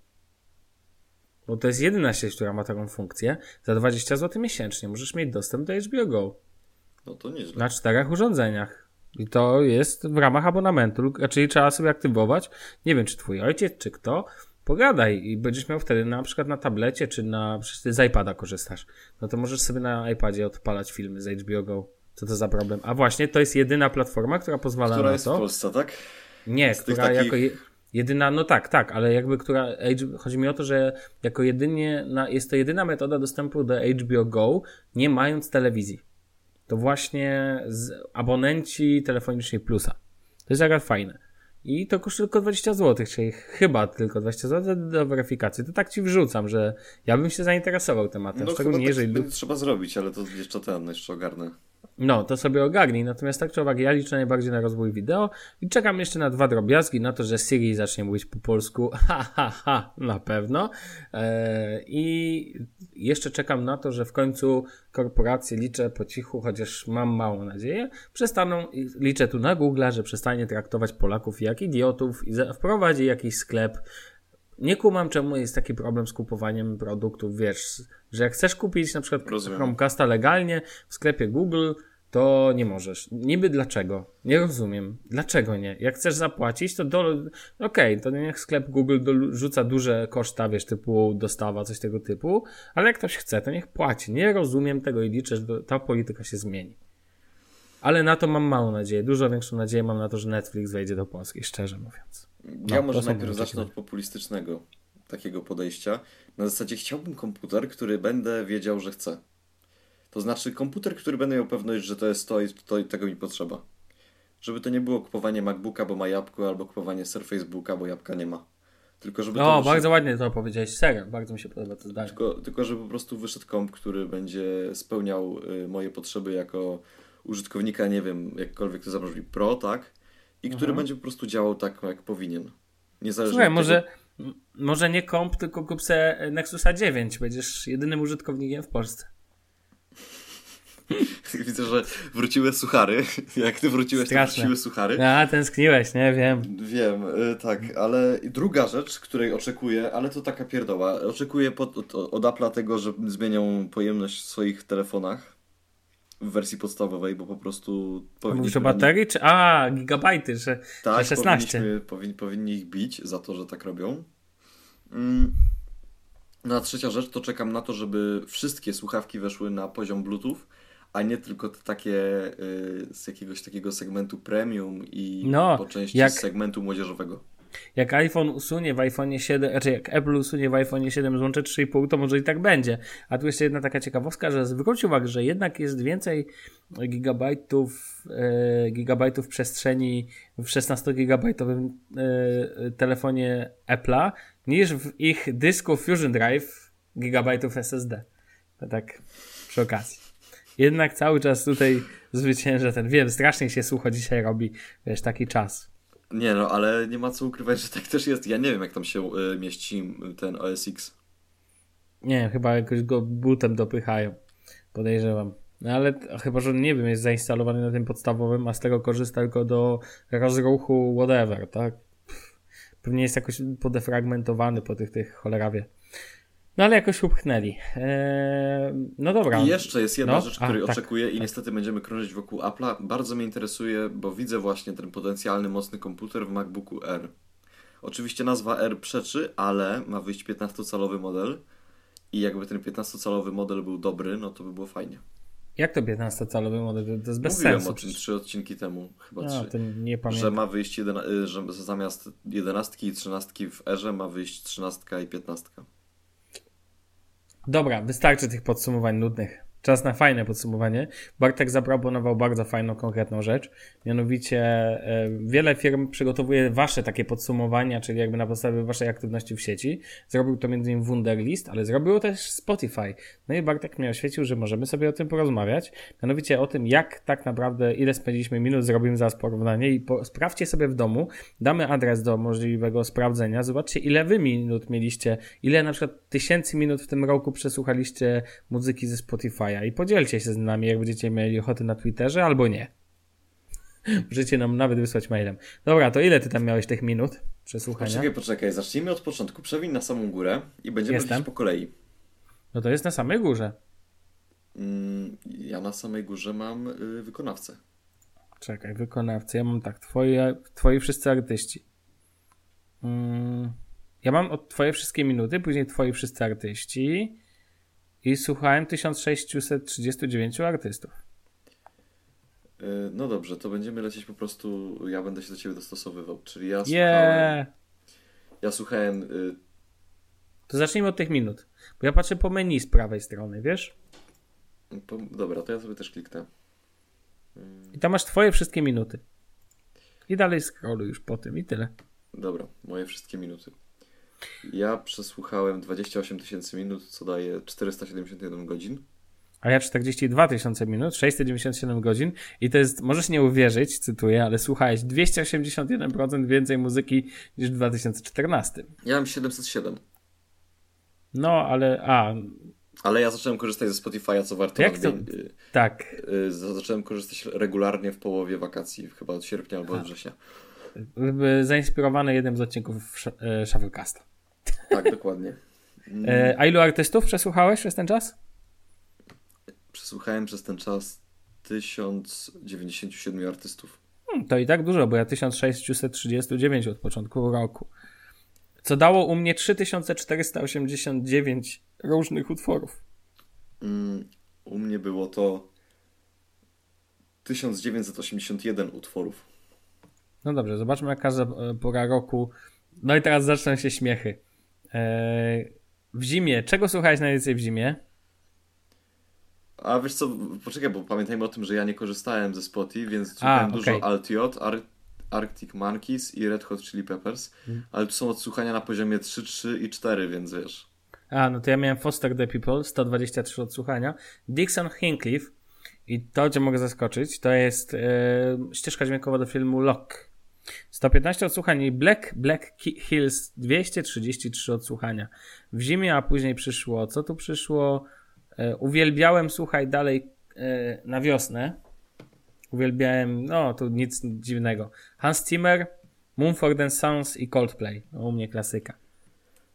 Bo to jest jedyna sieć, która ma taką funkcję. Za 20 zł miesięcznie możesz mieć dostęp do HBO Go No to nieźle. na czterech urządzeniach. I to jest w ramach abonamentu, czyli trzeba sobie aktywować. Nie wiem, czy twój ojciec, czy kto pogadaj i będziesz miał wtedy na przykład na tablecie, czy na, przecież ty z iPada korzystasz, no to możesz sobie na iPadzie odpalać filmy z HBO Go. Co to za problem? A właśnie, to jest jedyna platforma, która pozwala Która na jest to. w Polsce, tak? Nie, Z która takich- jako je, jedyna, no tak, tak, ale jakby która, chodzi mi o to, że jako jedynie, na, jest to jedyna metoda dostępu do HBO Go, nie mając telewizji. To właśnie abonenci telefoniczni plusa. To jest akurat fajne. I to kosztuje tylko 20 zł, czyli chyba tylko 20 zł do weryfikacji. To tak ci wrzucam, że ja bym się zainteresował tematem. No szczególnie tak jeżeli. będzie trzeba zrobić, ale to jeszcze ten, jeszcze ogarnę. No, to sobie ogarnij. Natomiast tak czy owak, ja liczę najbardziej na rozwój wideo i czekam jeszcze na dwa drobiazgi, na to, że Siri zacznie mówić po polsku. Ha, ha, ha, na pewno. Eee, I jeszcze czekam na to, że w końcu korporacje liczę po cichu, chociaż mam małą nadzieję, przestaną, i liczę tu na Google, że przestanie traktować Polaków jak idiotów i wprowadzi jakiś sklep. Nie kumam, czemu jest taki problem z kupowaniem produktów, wiesz, że jak chcesz kupić na przykład. Chromecasta legalnie w sklepie Google, to nie możesz. Niby dlaczego? Nie rozumiem. Dlaczego nie? Jak chcesz zapłacić, to do... okej, to niech sklep Google dorzuca duże koszta, wiesz, typu dostawa, coś tego typu, ale jak ktoś chce, to niech płaci. Nie rozumiem tego i liczę, że ta polityka się zmieni. Ale na to mam małą nadzieję. Dużo większą nadzieję mam na to, że Netflix wejdzie do Polski, szczerze mówiąc. Ja No, może to są najpierw zacznę od populistycznego takiego podejścia. Na zasadzie chciałbym komputer, który będę wiedział, że chcę. To znaczy komputer, który będę miał pewność, że to jest to i to i tego mi potrzeba. Żeby to nie było kupowanie MacBooka, bo ma jabłko, albo kupowanie Surface Booka, bo jabłka nie ma. Tylko żeby to O, wyszedł, bardzo ładnie to powiedziałeś. Serio, bardzo mi się podoba to zdanie. tylko, tylko żeby po prostu wyszedł komp, który będzie spełniał y, moje potrzeby jako użytkownika, nie wiem, jakkolwiek to zabrzmi, pro, tak? I który Mhm. będzie po prostu działał tak, jak powinien. Niezależnie Słuchaj, od może, tego, m- może nie komp, tylko kup se Nexusa 9. Będziesz jedynym użytkownikiem w Polsce. Widzę, że wróciły suchary. Jak ty wróciłeś, Straszne. to wróciły suchary. A, tęskniłeś, nie? Wiem. Wiem, y, tak, ale druga rzecz, której oczekuję, ale to taka pierdoła. Oczekuję pod, od, od Apple'a tego, że zmienią pojemność w swoich telefonach w wersji podstawowej, bo po prostu Mówisz o powinniśmy... baterii, czy... A, gigabajty, że... Tak, że 16. powinniśmy, powin, powinni ich bić za to, że tak robią. Mm. No a trzecia rzecz, to czekam na to, żeby wszystkie słuchawki weszły na poziom Bluetooth, a nie tylko te takie y, z jakiegoś takiego segmentu premium i No, po części jak- z segmentu młodzieżowego. Jak iPhone usunie w iPhone 7, znaczy jak Apple usunie w iPhone 7 złącze 3,5, to może i tak będzie. A tu jeszcze jedna taka ciekawostka, że zwróć uwagę, że jednak jest więcej gigabajtów, e, gigabajtów przestrzeni w 16-gigabajtowym e, telefonie Apple'a niż w ich dysku Fusion Drive gigabajtów SSD. To tak przy okazji. Jednak cały czas tutaj zwycięża ten, wiem, strasznie się sucho dzisiaj robi, wiesz, taki czas. Nie no, ale nie ma co ukrywać, że tak też jest. Ja nie wiem, jak tam się y, mieści ten OS X. Nie chyba jakoś go butem dopychają. Podejrzewam. No ale chyba, że nie wiem, jest zainstalowany na tym podstawowym, a z tego korzysta tylko do rozruchu whatever, tak? Pewnie jest jakoś podefragmentowany po tych, tych cholera wie. No ale jakoś upchnęli. Eee, no dobra. I jeszcze jest jedna No, rzecz, a, której tak, oczekuję i niestety będziemy krążyć wokół Apple'a. Bardzo mnie interesuje, bo widzę właśnie ten potencjalny mocny komputer w MacBooku R. Oczywiście nazwa R przeczy, ale ma wyjść 15-calowy model i jakby ten 15-calowy model był dobry, no to by było fajnie. Jak to 15-calowy model? To jest bez Mówiłem sensu. o tym trzy odcinki temu, chyba A, trzy. nie Że pamiętam. ma wyjść jeden, y, że zamiast 11 i 13 w Erze ma wyjść 13 i 15. Dobra, wystarczy tych podsumowań nudnych. Czas na fajne podsumowanie. Bartek zaproponował bardzo fajną, konkretną rzecz. Mianowicie e, wiele firm przygotowuje wasze takie podsumowania, czyli jakby na podstawie waszej aktywności w sieci. Zrobił to innymi Wunderlist, ale zrobiło też Spotify. No i Bartek mnie oświecił, że możemy sobie o tym porozmawiać. Mianowicie o tym, jak tak naprawdę, ile spędziliśmy minut, zrobimy zaraz porównanie i po, sprawdźcie sobie w domu. Damy adres do możliwego sprawdzenia. Zobaczcie, ile wy minut mieliście, ile na przykład tysięcy minut w tym roku przesłuchaliście muzyki ze Spotify'a i podzielcie się z nami, jak będziecie mieli ochotę na Twitterze, albo nie. Możecie nam nawet wysłać mailem. Dobra, to ile ty tam miałeś tych minut przesłuchania? Poczekaj, poczekaj, zacznijmy od początku. Przewiń na samą górę i będziemy Jestem. po kolei. No to jest na samej górze. Mm, Ja na samej górze mam y, wykonawcę. Czekaj, wykonawcy. Ja mam tak, twoje, twoi wszyscy artyści. Mm, ja mam od twoje wszystkie minuty, później twoi wszyscy artyści i słuchałem 1639 artystów. Y, No dobrze, to będziemy lecieć po prostu, ja będę się do ciebie dostosowywał, czyli ja słuchałem, Yeah! ja słuchałem y, To zacznijmy od tych minut. Bo ja patrzę po menu z prawej strony, wiesz? po, dobra, to ja sobie też kliknę. I tam masz twoje wszystkie minuty. I dalej scrolluj już po tym i tyle. Dobra, moje wszystkie minuty. Ja przesłuchałem 28 tysięcy minut, co daje 471 godzin. A ja 42 tysiące minut, 697 godzin i to jest, możesz nie uwierzyć, cytuję, ale słuchałeś 281% więcej muzyki niż w 2014. Ja mam 707, No, ale, a, ale ja zacząłem korzystać ze Spotify'a, co warto Jak to- nadmienić. Y, tak, y, Zacząłem korzystać regularnie w połowie wakacji, chyba od sierpnia albo od września. Zainspirowany jednym z odcinków Sh- Shufflecasta. Tak, dokładnie. E, A ilu artystów przesłuchałeś przez ten czas? Przesłuchałem przez ten czas 1097 artystów. Hmm, to i tak dużo, bo ja 1639 od początku roku. Co dało u mnie 3489 różnych utworów. Mm, U mnie było to 1981 utworów. No dobrze, zobaczmy jak każda e, pora roku. No i teraz zaczną się śmiechy. Eee, w zimie, czego słuchałeś najwięcej w zimie? A wiesz co, poczekaj, bo pamiętajmy o tym, że ja nie korzystałem ze Spotify, więc słuchałem okej. dużo Altiot, Ar Arctic Monkeys i Red Hot Chili Peppers, Mhm. ale tu są odsłuchania na poziomie 3, 3 i 4, więc wiesz. A, no to ja miałem Foster the People, 123 odsłuchania. Dixon Hinckliffe i to, gdzie mogę zaskoczyć, to jest e, ścieżka dźwiękowa do filmu Lock. 115 odsłuchań i Black, Black Hills 233 odsłuchania. W zimie, a później przyszło, co tu przyszło? E, uwielbiałem, słuchaj, dalej e, na wiosnę. Uwielbiałem, no tu nic dziwnego. Hans Zimmer, Mumford and Sons i Coldplay. No, u mnie klasyka.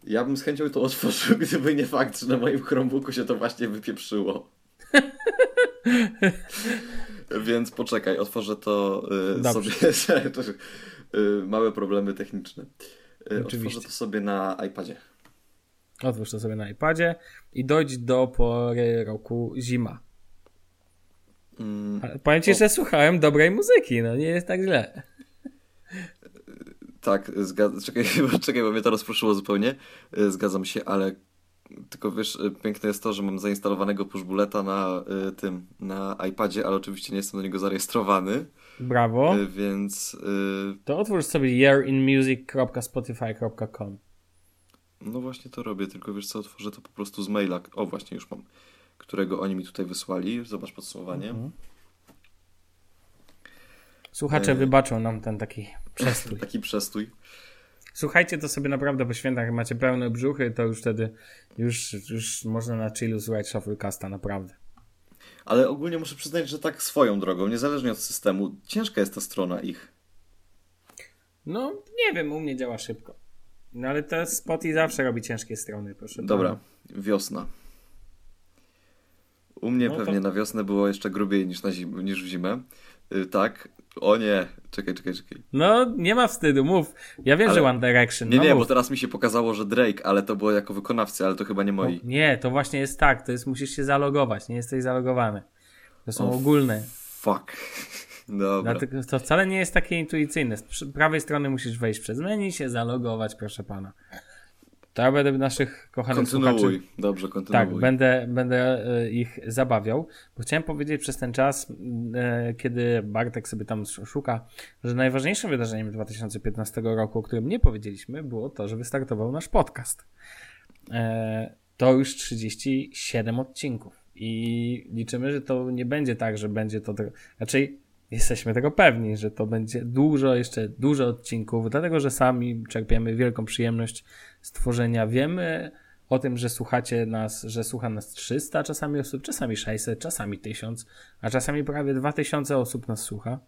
Ja bym z chęcią to otworzył, gdyby nie fakt, że na moim Chromebooku się to właśnie wypieprzyło. Więc poczekaj, otworzę to y, sobie. y, małe problemy techniczne. Y, Oczywiście. otworzę to sobie na iPadzie. Otwórz to sobie na iPadzie i dojdź do pory roku zima. Mm, Powiem ci, O. że słuchałem dobrej muzyki, no nie jest tak źle. Tak, zgadzam. Czekaj, bo- czekaj, bo mnie to rozproszyło zupełnie. Y, Zgadzam się, ale tylko wiesz, y, piękne jest to, że mam zainstalowanego pushbuleta na y, tym, na iPadzie, ale oczywiście nie jestem do niego zarejestrowany, Brawo. y, więc y, To otwórz sobie yearinmusic.spotify.com no właśnie to robię, tylko wiesz co, otworzę to po prostu z maila. O, właśnie już mam, którego oni mi tutaj wysłali. Zobacz podsumowanie. Mhm. Słuchacze E. wybaczą nam ten taki przestój. Taki przestój. Słuchajcie to sobie naprawdę po świętach, jak macie pełne brzuchy, to już wtedy już, już można na chillu słuchać Shufflecasta, naprawdę. Ale ogólnie muszę przyznać, że tak swoją drogą, niezależnie od systemu, ciężka jest ta strona ich. No, nie wiem, u mnie działa szybko. No ale to Spotify zawsze robi ciężkie strony, proszę Dobra, pana. wiosna. U mnie No to- pewnie na wiosnę było jeszcze grubiej niż, na zim- niż w zimę. Y, tak. O nie, czekaj, czekaj, czekaj. No, nie ma wstydu, mów. Ja wiem, Ale- że One Direction. Nie, no nie, mów. bo teraz mi się pokazało, że Drake, ale to było jako wykonawcy, ale to chyba nie moi. No, nie, to właśnie jest tak, to jest musisz się zalogować, nie jesteś zalogowany. To są O, ogólne. Fuck. Dobra. Dlatego to wcale nie jest takie intuicyjne. Z prawej strony musisz wejść przez menu, się zalogować, proszę pana. To ja będę naszych kochanych słuchaczy... Kontynuuj. Dobrze, kontynuuj. Tak, będę, będę e, ich zabawiał, bo chciałem powiedzieć przez ten czas, e, kiedy Bartek sobie tam sz- szuka, że najważniejszym wydarzeniem 2015 roku, o którym nie powiedzieliśmy, było to, że wystartował nasz podcast. E, To już 37 odcinków i liczymy, że to nie będzie tak, że będzie to, raczej jesteśmy tego pewni, że to będzie dużo, jeszcze dużo odcinków, dlatego, że sami czerpiemy wielką przyjemność z tworzenia. Wiemy, o tym, że słuchacie nas, że słucha nas 300 czasami osób, czasami 600, czasami 1000, a czasami prawie 2000 osób nas słucha.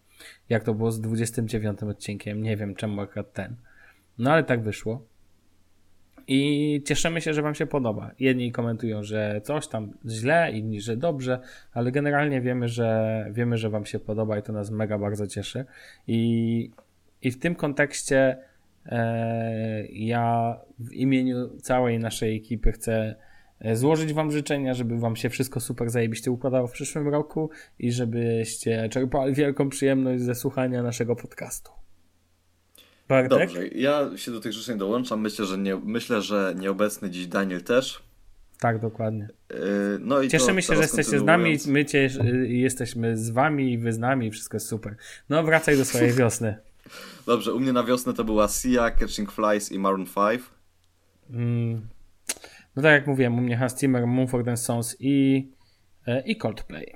Jak to było z 29 odcinkiem, nie wiem czemu akurat ten. No ale tak wyszło. I cieszymy się, że Wam się podoba. Jedni komentują, że coś tam źle, inni, że dobrze, ale generalnie wiemy, że wiemy, że Wam się podoba i to nas mega bardzo cieszy. I, i w tym kontekście E, ja w imieniu całej naszej ekipy chcę e, złożyć Wam życzenia, żeby Wam się wszystko super zajebiście układało w przyszłym roku i żebyście czerpali wielką przyjemność ze słuchania naszego podcastu. Bartek? Dobrze, ja się do tych życzeń dołączam. Myślę, że, nie, myślę, że nieobecny dziś Daniel też. Tak, dokładnie. Yy, no i Cieszymy się, że jesteście z nami, my cię, yy, jesteśmy z wami i wy z nami, wszystko jest super. No wracaj do swojej wiosny. Dobrze, u mnie na wiosnę to była Sia, Catching Flies i Maroon 5. Mm, no tak jak mówiłem, u mnie Hans Zimmer, Mumford Sons i, e, i Coldplay.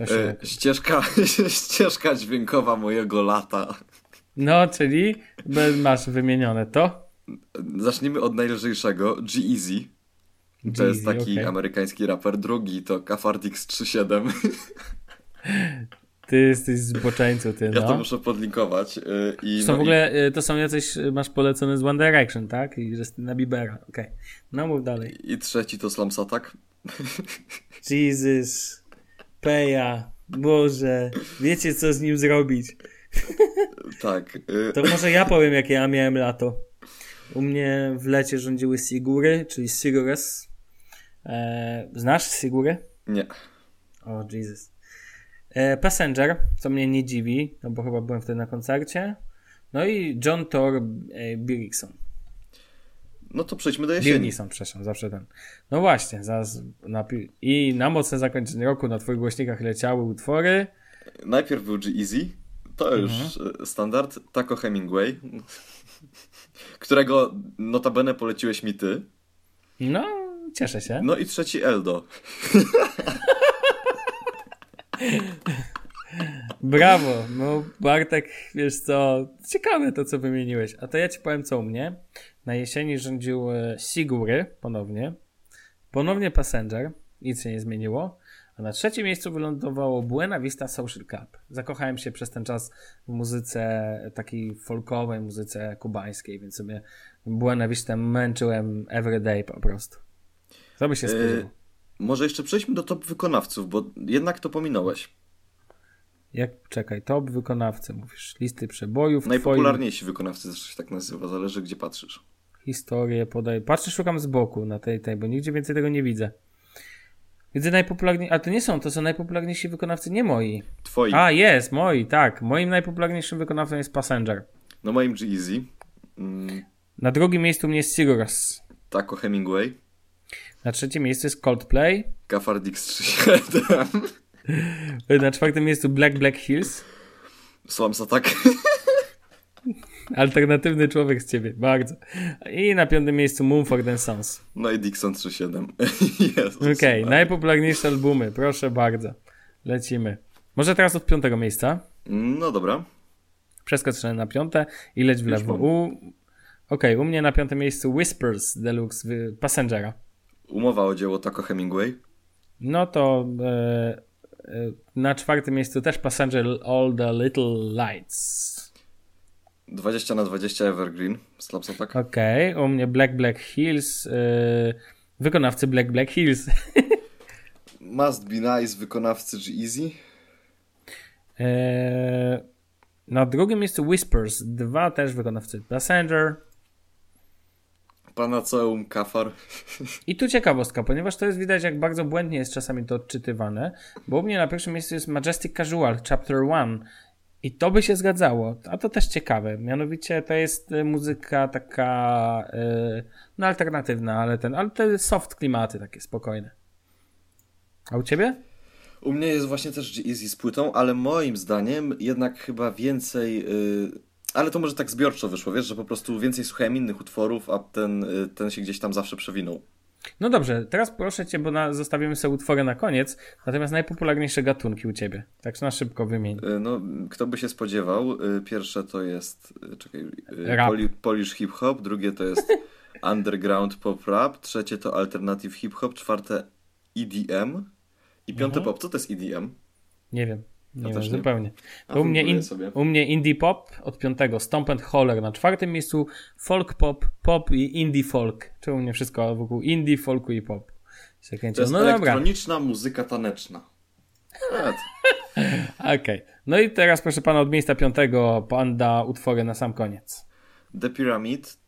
E, ścieżka, ścieżka dźwiękowa mojego lata. No, czyli masz wymienione to? Zacznijmy od najlżejszego, G-Eazy. To jest taki okay. amerykański raper. Drugi to Cafardix 37. Ty jesteś zboczeńcu, ty, no. Ja to muszę podlinkować. Yy, i, są no w ogóle, i... Y, to są jacyś, y, masz polecone z One Direction, tak? I na Biebera, okej. Okay. No mów dalej. I trzeci to Slums Attack. Jesus, Peja, Boże, wiecie co z nim zrobić. Tak. Yy... To może ja powiem, jakie ja miałem lato. U mnie w lecie rządziły Sigury, czyli Sigures. Eee, znasz Sigury? Nie. O, oh, Jesus. E, Passenger, co mnie nie dziwi, no bo chyba byłem wtedy na koncercie. No i John Thor e, Birgson. No to przejdźmy do jesieni. Birgson, przepraszam, zawsze ten. No właśnie, zaraz na, i na mocne zakończenie roku na twoich głośnikach leciały utwory. Najpierw był G-Easy, to już mhm. Standard, Taco Hemingway, którego notabene poleciłeś mi ty. No, cieszę się. No i trzeci Eldo. Brawo, no Bartek, wiesz co, ciekawe to, co wymieniłeś. A to ja ci powiem, co u mnie. Na jesieni rządził e, Sigury ponownie, ponownie Passenger, nic się nie zmieniło, a na trzecim miejscu wylądowało Buena Vista Social Club. Zakochałem się przez ten czas w muzyce takiej folkowej, muzyce kubańskiej, więc sobie Buena Vista męczyłem everyday po prostu. Co by się spodziewał? Może jeszcze przejdźmy do top wykonawców, bo jednak to pominąłeś. Jak, czekaj, top wykonawcy, mówisz, listy przebojów. Najpopularniejsi twoim... wykonawcy, zresztą się tak nazywa, zależy gdzie patrzysz. Historię podaj. Patrzę, szukam z boku na tej, tej, bo nigdzie więcej tego nie widzę. Widzę najpopularniejsi, ale to nie są, to są najpopularniejsi wykonawcy, nie moi. Twoi. A, jest, moi, tak. Moim najpopularniejszym wykonawcą jest Passenger. No moim G-Easy. Mm. Na drugim miejscu mnie jest Sigurus. Taco Hemingway. Na trzecim miejscu jest Coldplay. Gafardix 37. Na czwartym miejscu Black Black Hills. Slums Attack. Alternatywny człowiek z ciebie, bardzo. I na piątym miejscu Mumford Sons. No i Dixon 37. Okej, okay, najpopularniejsze albumy, proszę bardzo. Lecimy. Może teraz od piątego miejsca? No dobra. Przeskoczę na piąte i leć w lewo. U... Okej, okay, u mnie na piątym miejscu Whispers Deluxe Passengera. Umowa o dzieło Taco Hemingway. No to e, e, na czwartym miejscu też Passenger All the Little Lights. 20 na 20 Evergreen. Slaps Attack. Okej, okay. u mnie Black Black Hills. E, wykonawcy Black Black Hills. Must Be Nice, wykonawcy G-Easy. E, na drugim miejscu Whispers. Dwa też wykonawcy Passenger. Panaceum, kafar. I tu ciekawostka, ponieważ to jest widać, jak bardzo błędnie jest czasami to odczytywane, bo u mnie na pierwszym miejscu jest Majestic Casual, Chapter 1. I to by się zgadzało, a to też ciekawe. Mianowicie to jest y, muzyka taka, yy, no alternatywna, ale ten, ale te soft klimaty takie spokojne. A u ciebie? U mnie jest właśnie też Easy z płytą, ale moim zdaniem jednak chyba więcej. Yy ale to może tak zbiorczo wyszło, wiesz, że po prostu więcej słuchałem innych utworów, a ten, y, ten się gdzieś tam zawsze przewinął. No dobrze, teraz proszę cię, bo na, zostawimy sobie utwory na koniec, natomiast najpopularniejsze gatunki u ciebie. Tak na szybko wymień. Y, no, kto by się spodziewał, y, pierwsze to jest, czekaj, poli, Polish hip hop, drugie to jest underground pop rap, trzecie to alternative hip hop, czwarte EDM i piąte mhm. pop. Co to jest EDM? Nie wiem. Nie ja wiem, zupełnie. u, mnie in, u mnie indie pop od piątego, Stomp and Holler na czwartym miejscu, folk pop, pop i indie folk. Czemu mnie wszystko wokół indie, folku i pop. Się to jest no elektroniczna dobra. muzyka taneczna. Okej. Okay. No i teraz proszę pana od miejsca piątego pan da utwory na sam koniec. The Pyramid,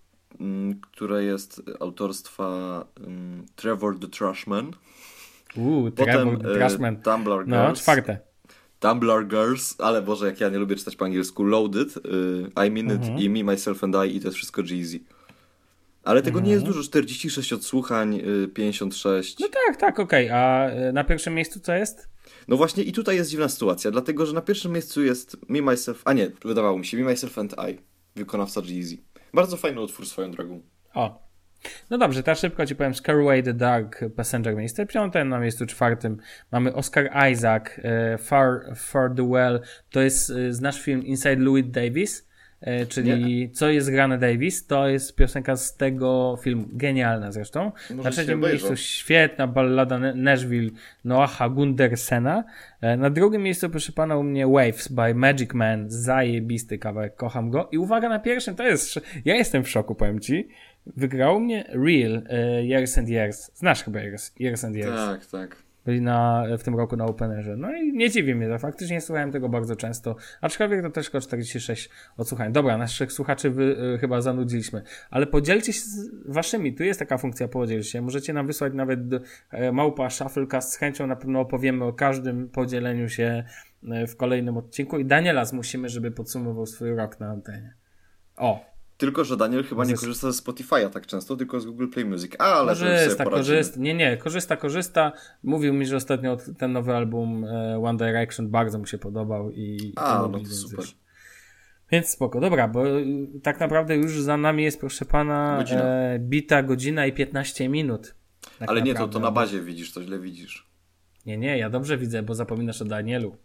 mm, które jest autorstwa mm, Trevor the Trashman. Uuu, Trevor e, Trashman. Tumblr No, Girls. czwarte. Tumblr Girls, ale Boże, jak ja nie lubię czytać po angielsku. Loaded, y, I Mean It Mhm. i Me, Myself and I i to jest wszystko Jeezy. Ale tego nie jest Mhm. dużo, 46 odsłuchań, y, 56. No tak, tak, okej. A e, na pierwszym miejscu co jest? No właśnie i tutaj jest dziwna sytuacja, dlatego że na pierwszym miejscu jest Me, Myself, a nie, wydawało mi się, Me, Myself and I, wykonawca Jeezy. Bardzo fajny utwór swoją drogą. O. No dobrze, teraz szybko ci powiem Scare Away the Dark Passenger miejsce piąte, na miejscu czwartym mamy Oscar Isaac, e, Far, Far the Well, to jest, e, znasz film Inside Louis Davis, e, czyli Co jest grane Davis, to jest piosenka z tego filmu, genialna zresztą. Może na trzecim miejscu świetna ballada Nashville Noaha Gundersena. Na drugim miejscu, proszę pana, u mnie Waves by Magic Man. Zajebisty kawałek, kocham go. I uwaga, na pierwszym, to jest, ja jestem w szoku, powiem ci. Wygrał mnie Real Years and Years. Znasz chyba Years, Years and Years. Tak, tak. Byli na, w tym roku na Openerze. No i nie dziwi mnie to. Faktycznie słuchałem tego bardzo często. Aczkolwiek to też tylko 46 odsłuchań. Dobra, naszych słuchaczy wy, y, chyba zanudziliśmy. Ale podzielcie się z waszymi. Tu jest taka funkcja podziel się. Możecie nam wysłać nawet e, małpa Shufflecast. Z chęcią na pewno opowiemy o każdym podzieleniu się e, w kolejnym odcinku. I Daniela zmusimy, żeby podsumował swój rok na antenie. O, Tylko, że Daniel chyba nie korzysta ze Spotify'a tak często, tylko z Google Play Music. Ale to sobie Korzysta, korzysta. Nie, nie, korzysta, korzysta. Mówił mi, że ostatnio ten nowy album e, One Direction bardzo mu się podobał i. A, no to super. Więc spoko, dobra, bo y, tak naprawdę już za nami jest, proszę pana, Godzina. e, bita godzina i 15 minut. Tak Ale nie, to, naprawdę. to na bazie widzisz, to źle widzisz. Nie, nie, ja dobrze widzę, bo zapominasz o Danielu.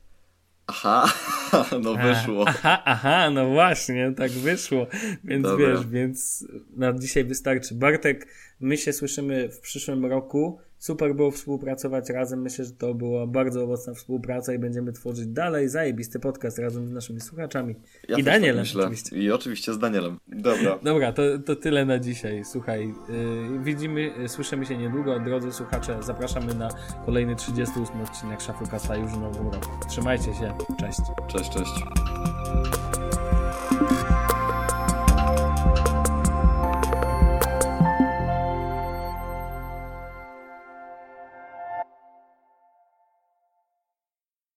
Aha, no wyszło. Aha, aha, no właśnie, tak wyszło. Więc Dobra. wiesz, więc na dzisiaj wystarczy. Bartek, my się słyszymy w przyszłym roku. Super było współpracować razem. Myślę, że to była bardzo owocna współpraca i będziemy tworzyć dalej zajebisty podcast razem z naszymi słuchaczami. Ja I tak Danielem oczywiście. I oczywiście z Danielem. Dobra. Dobra, to, to tyle na dzisiaj. Słuchaj, yy, widzimy, yy, słyszymy się niedługo. Drodzy słuchacze, zapraszamy na kolejny 38 odcinek Shufflecasta już w nowym roku. Trzymajcie się, cześć. Cześć, cześć.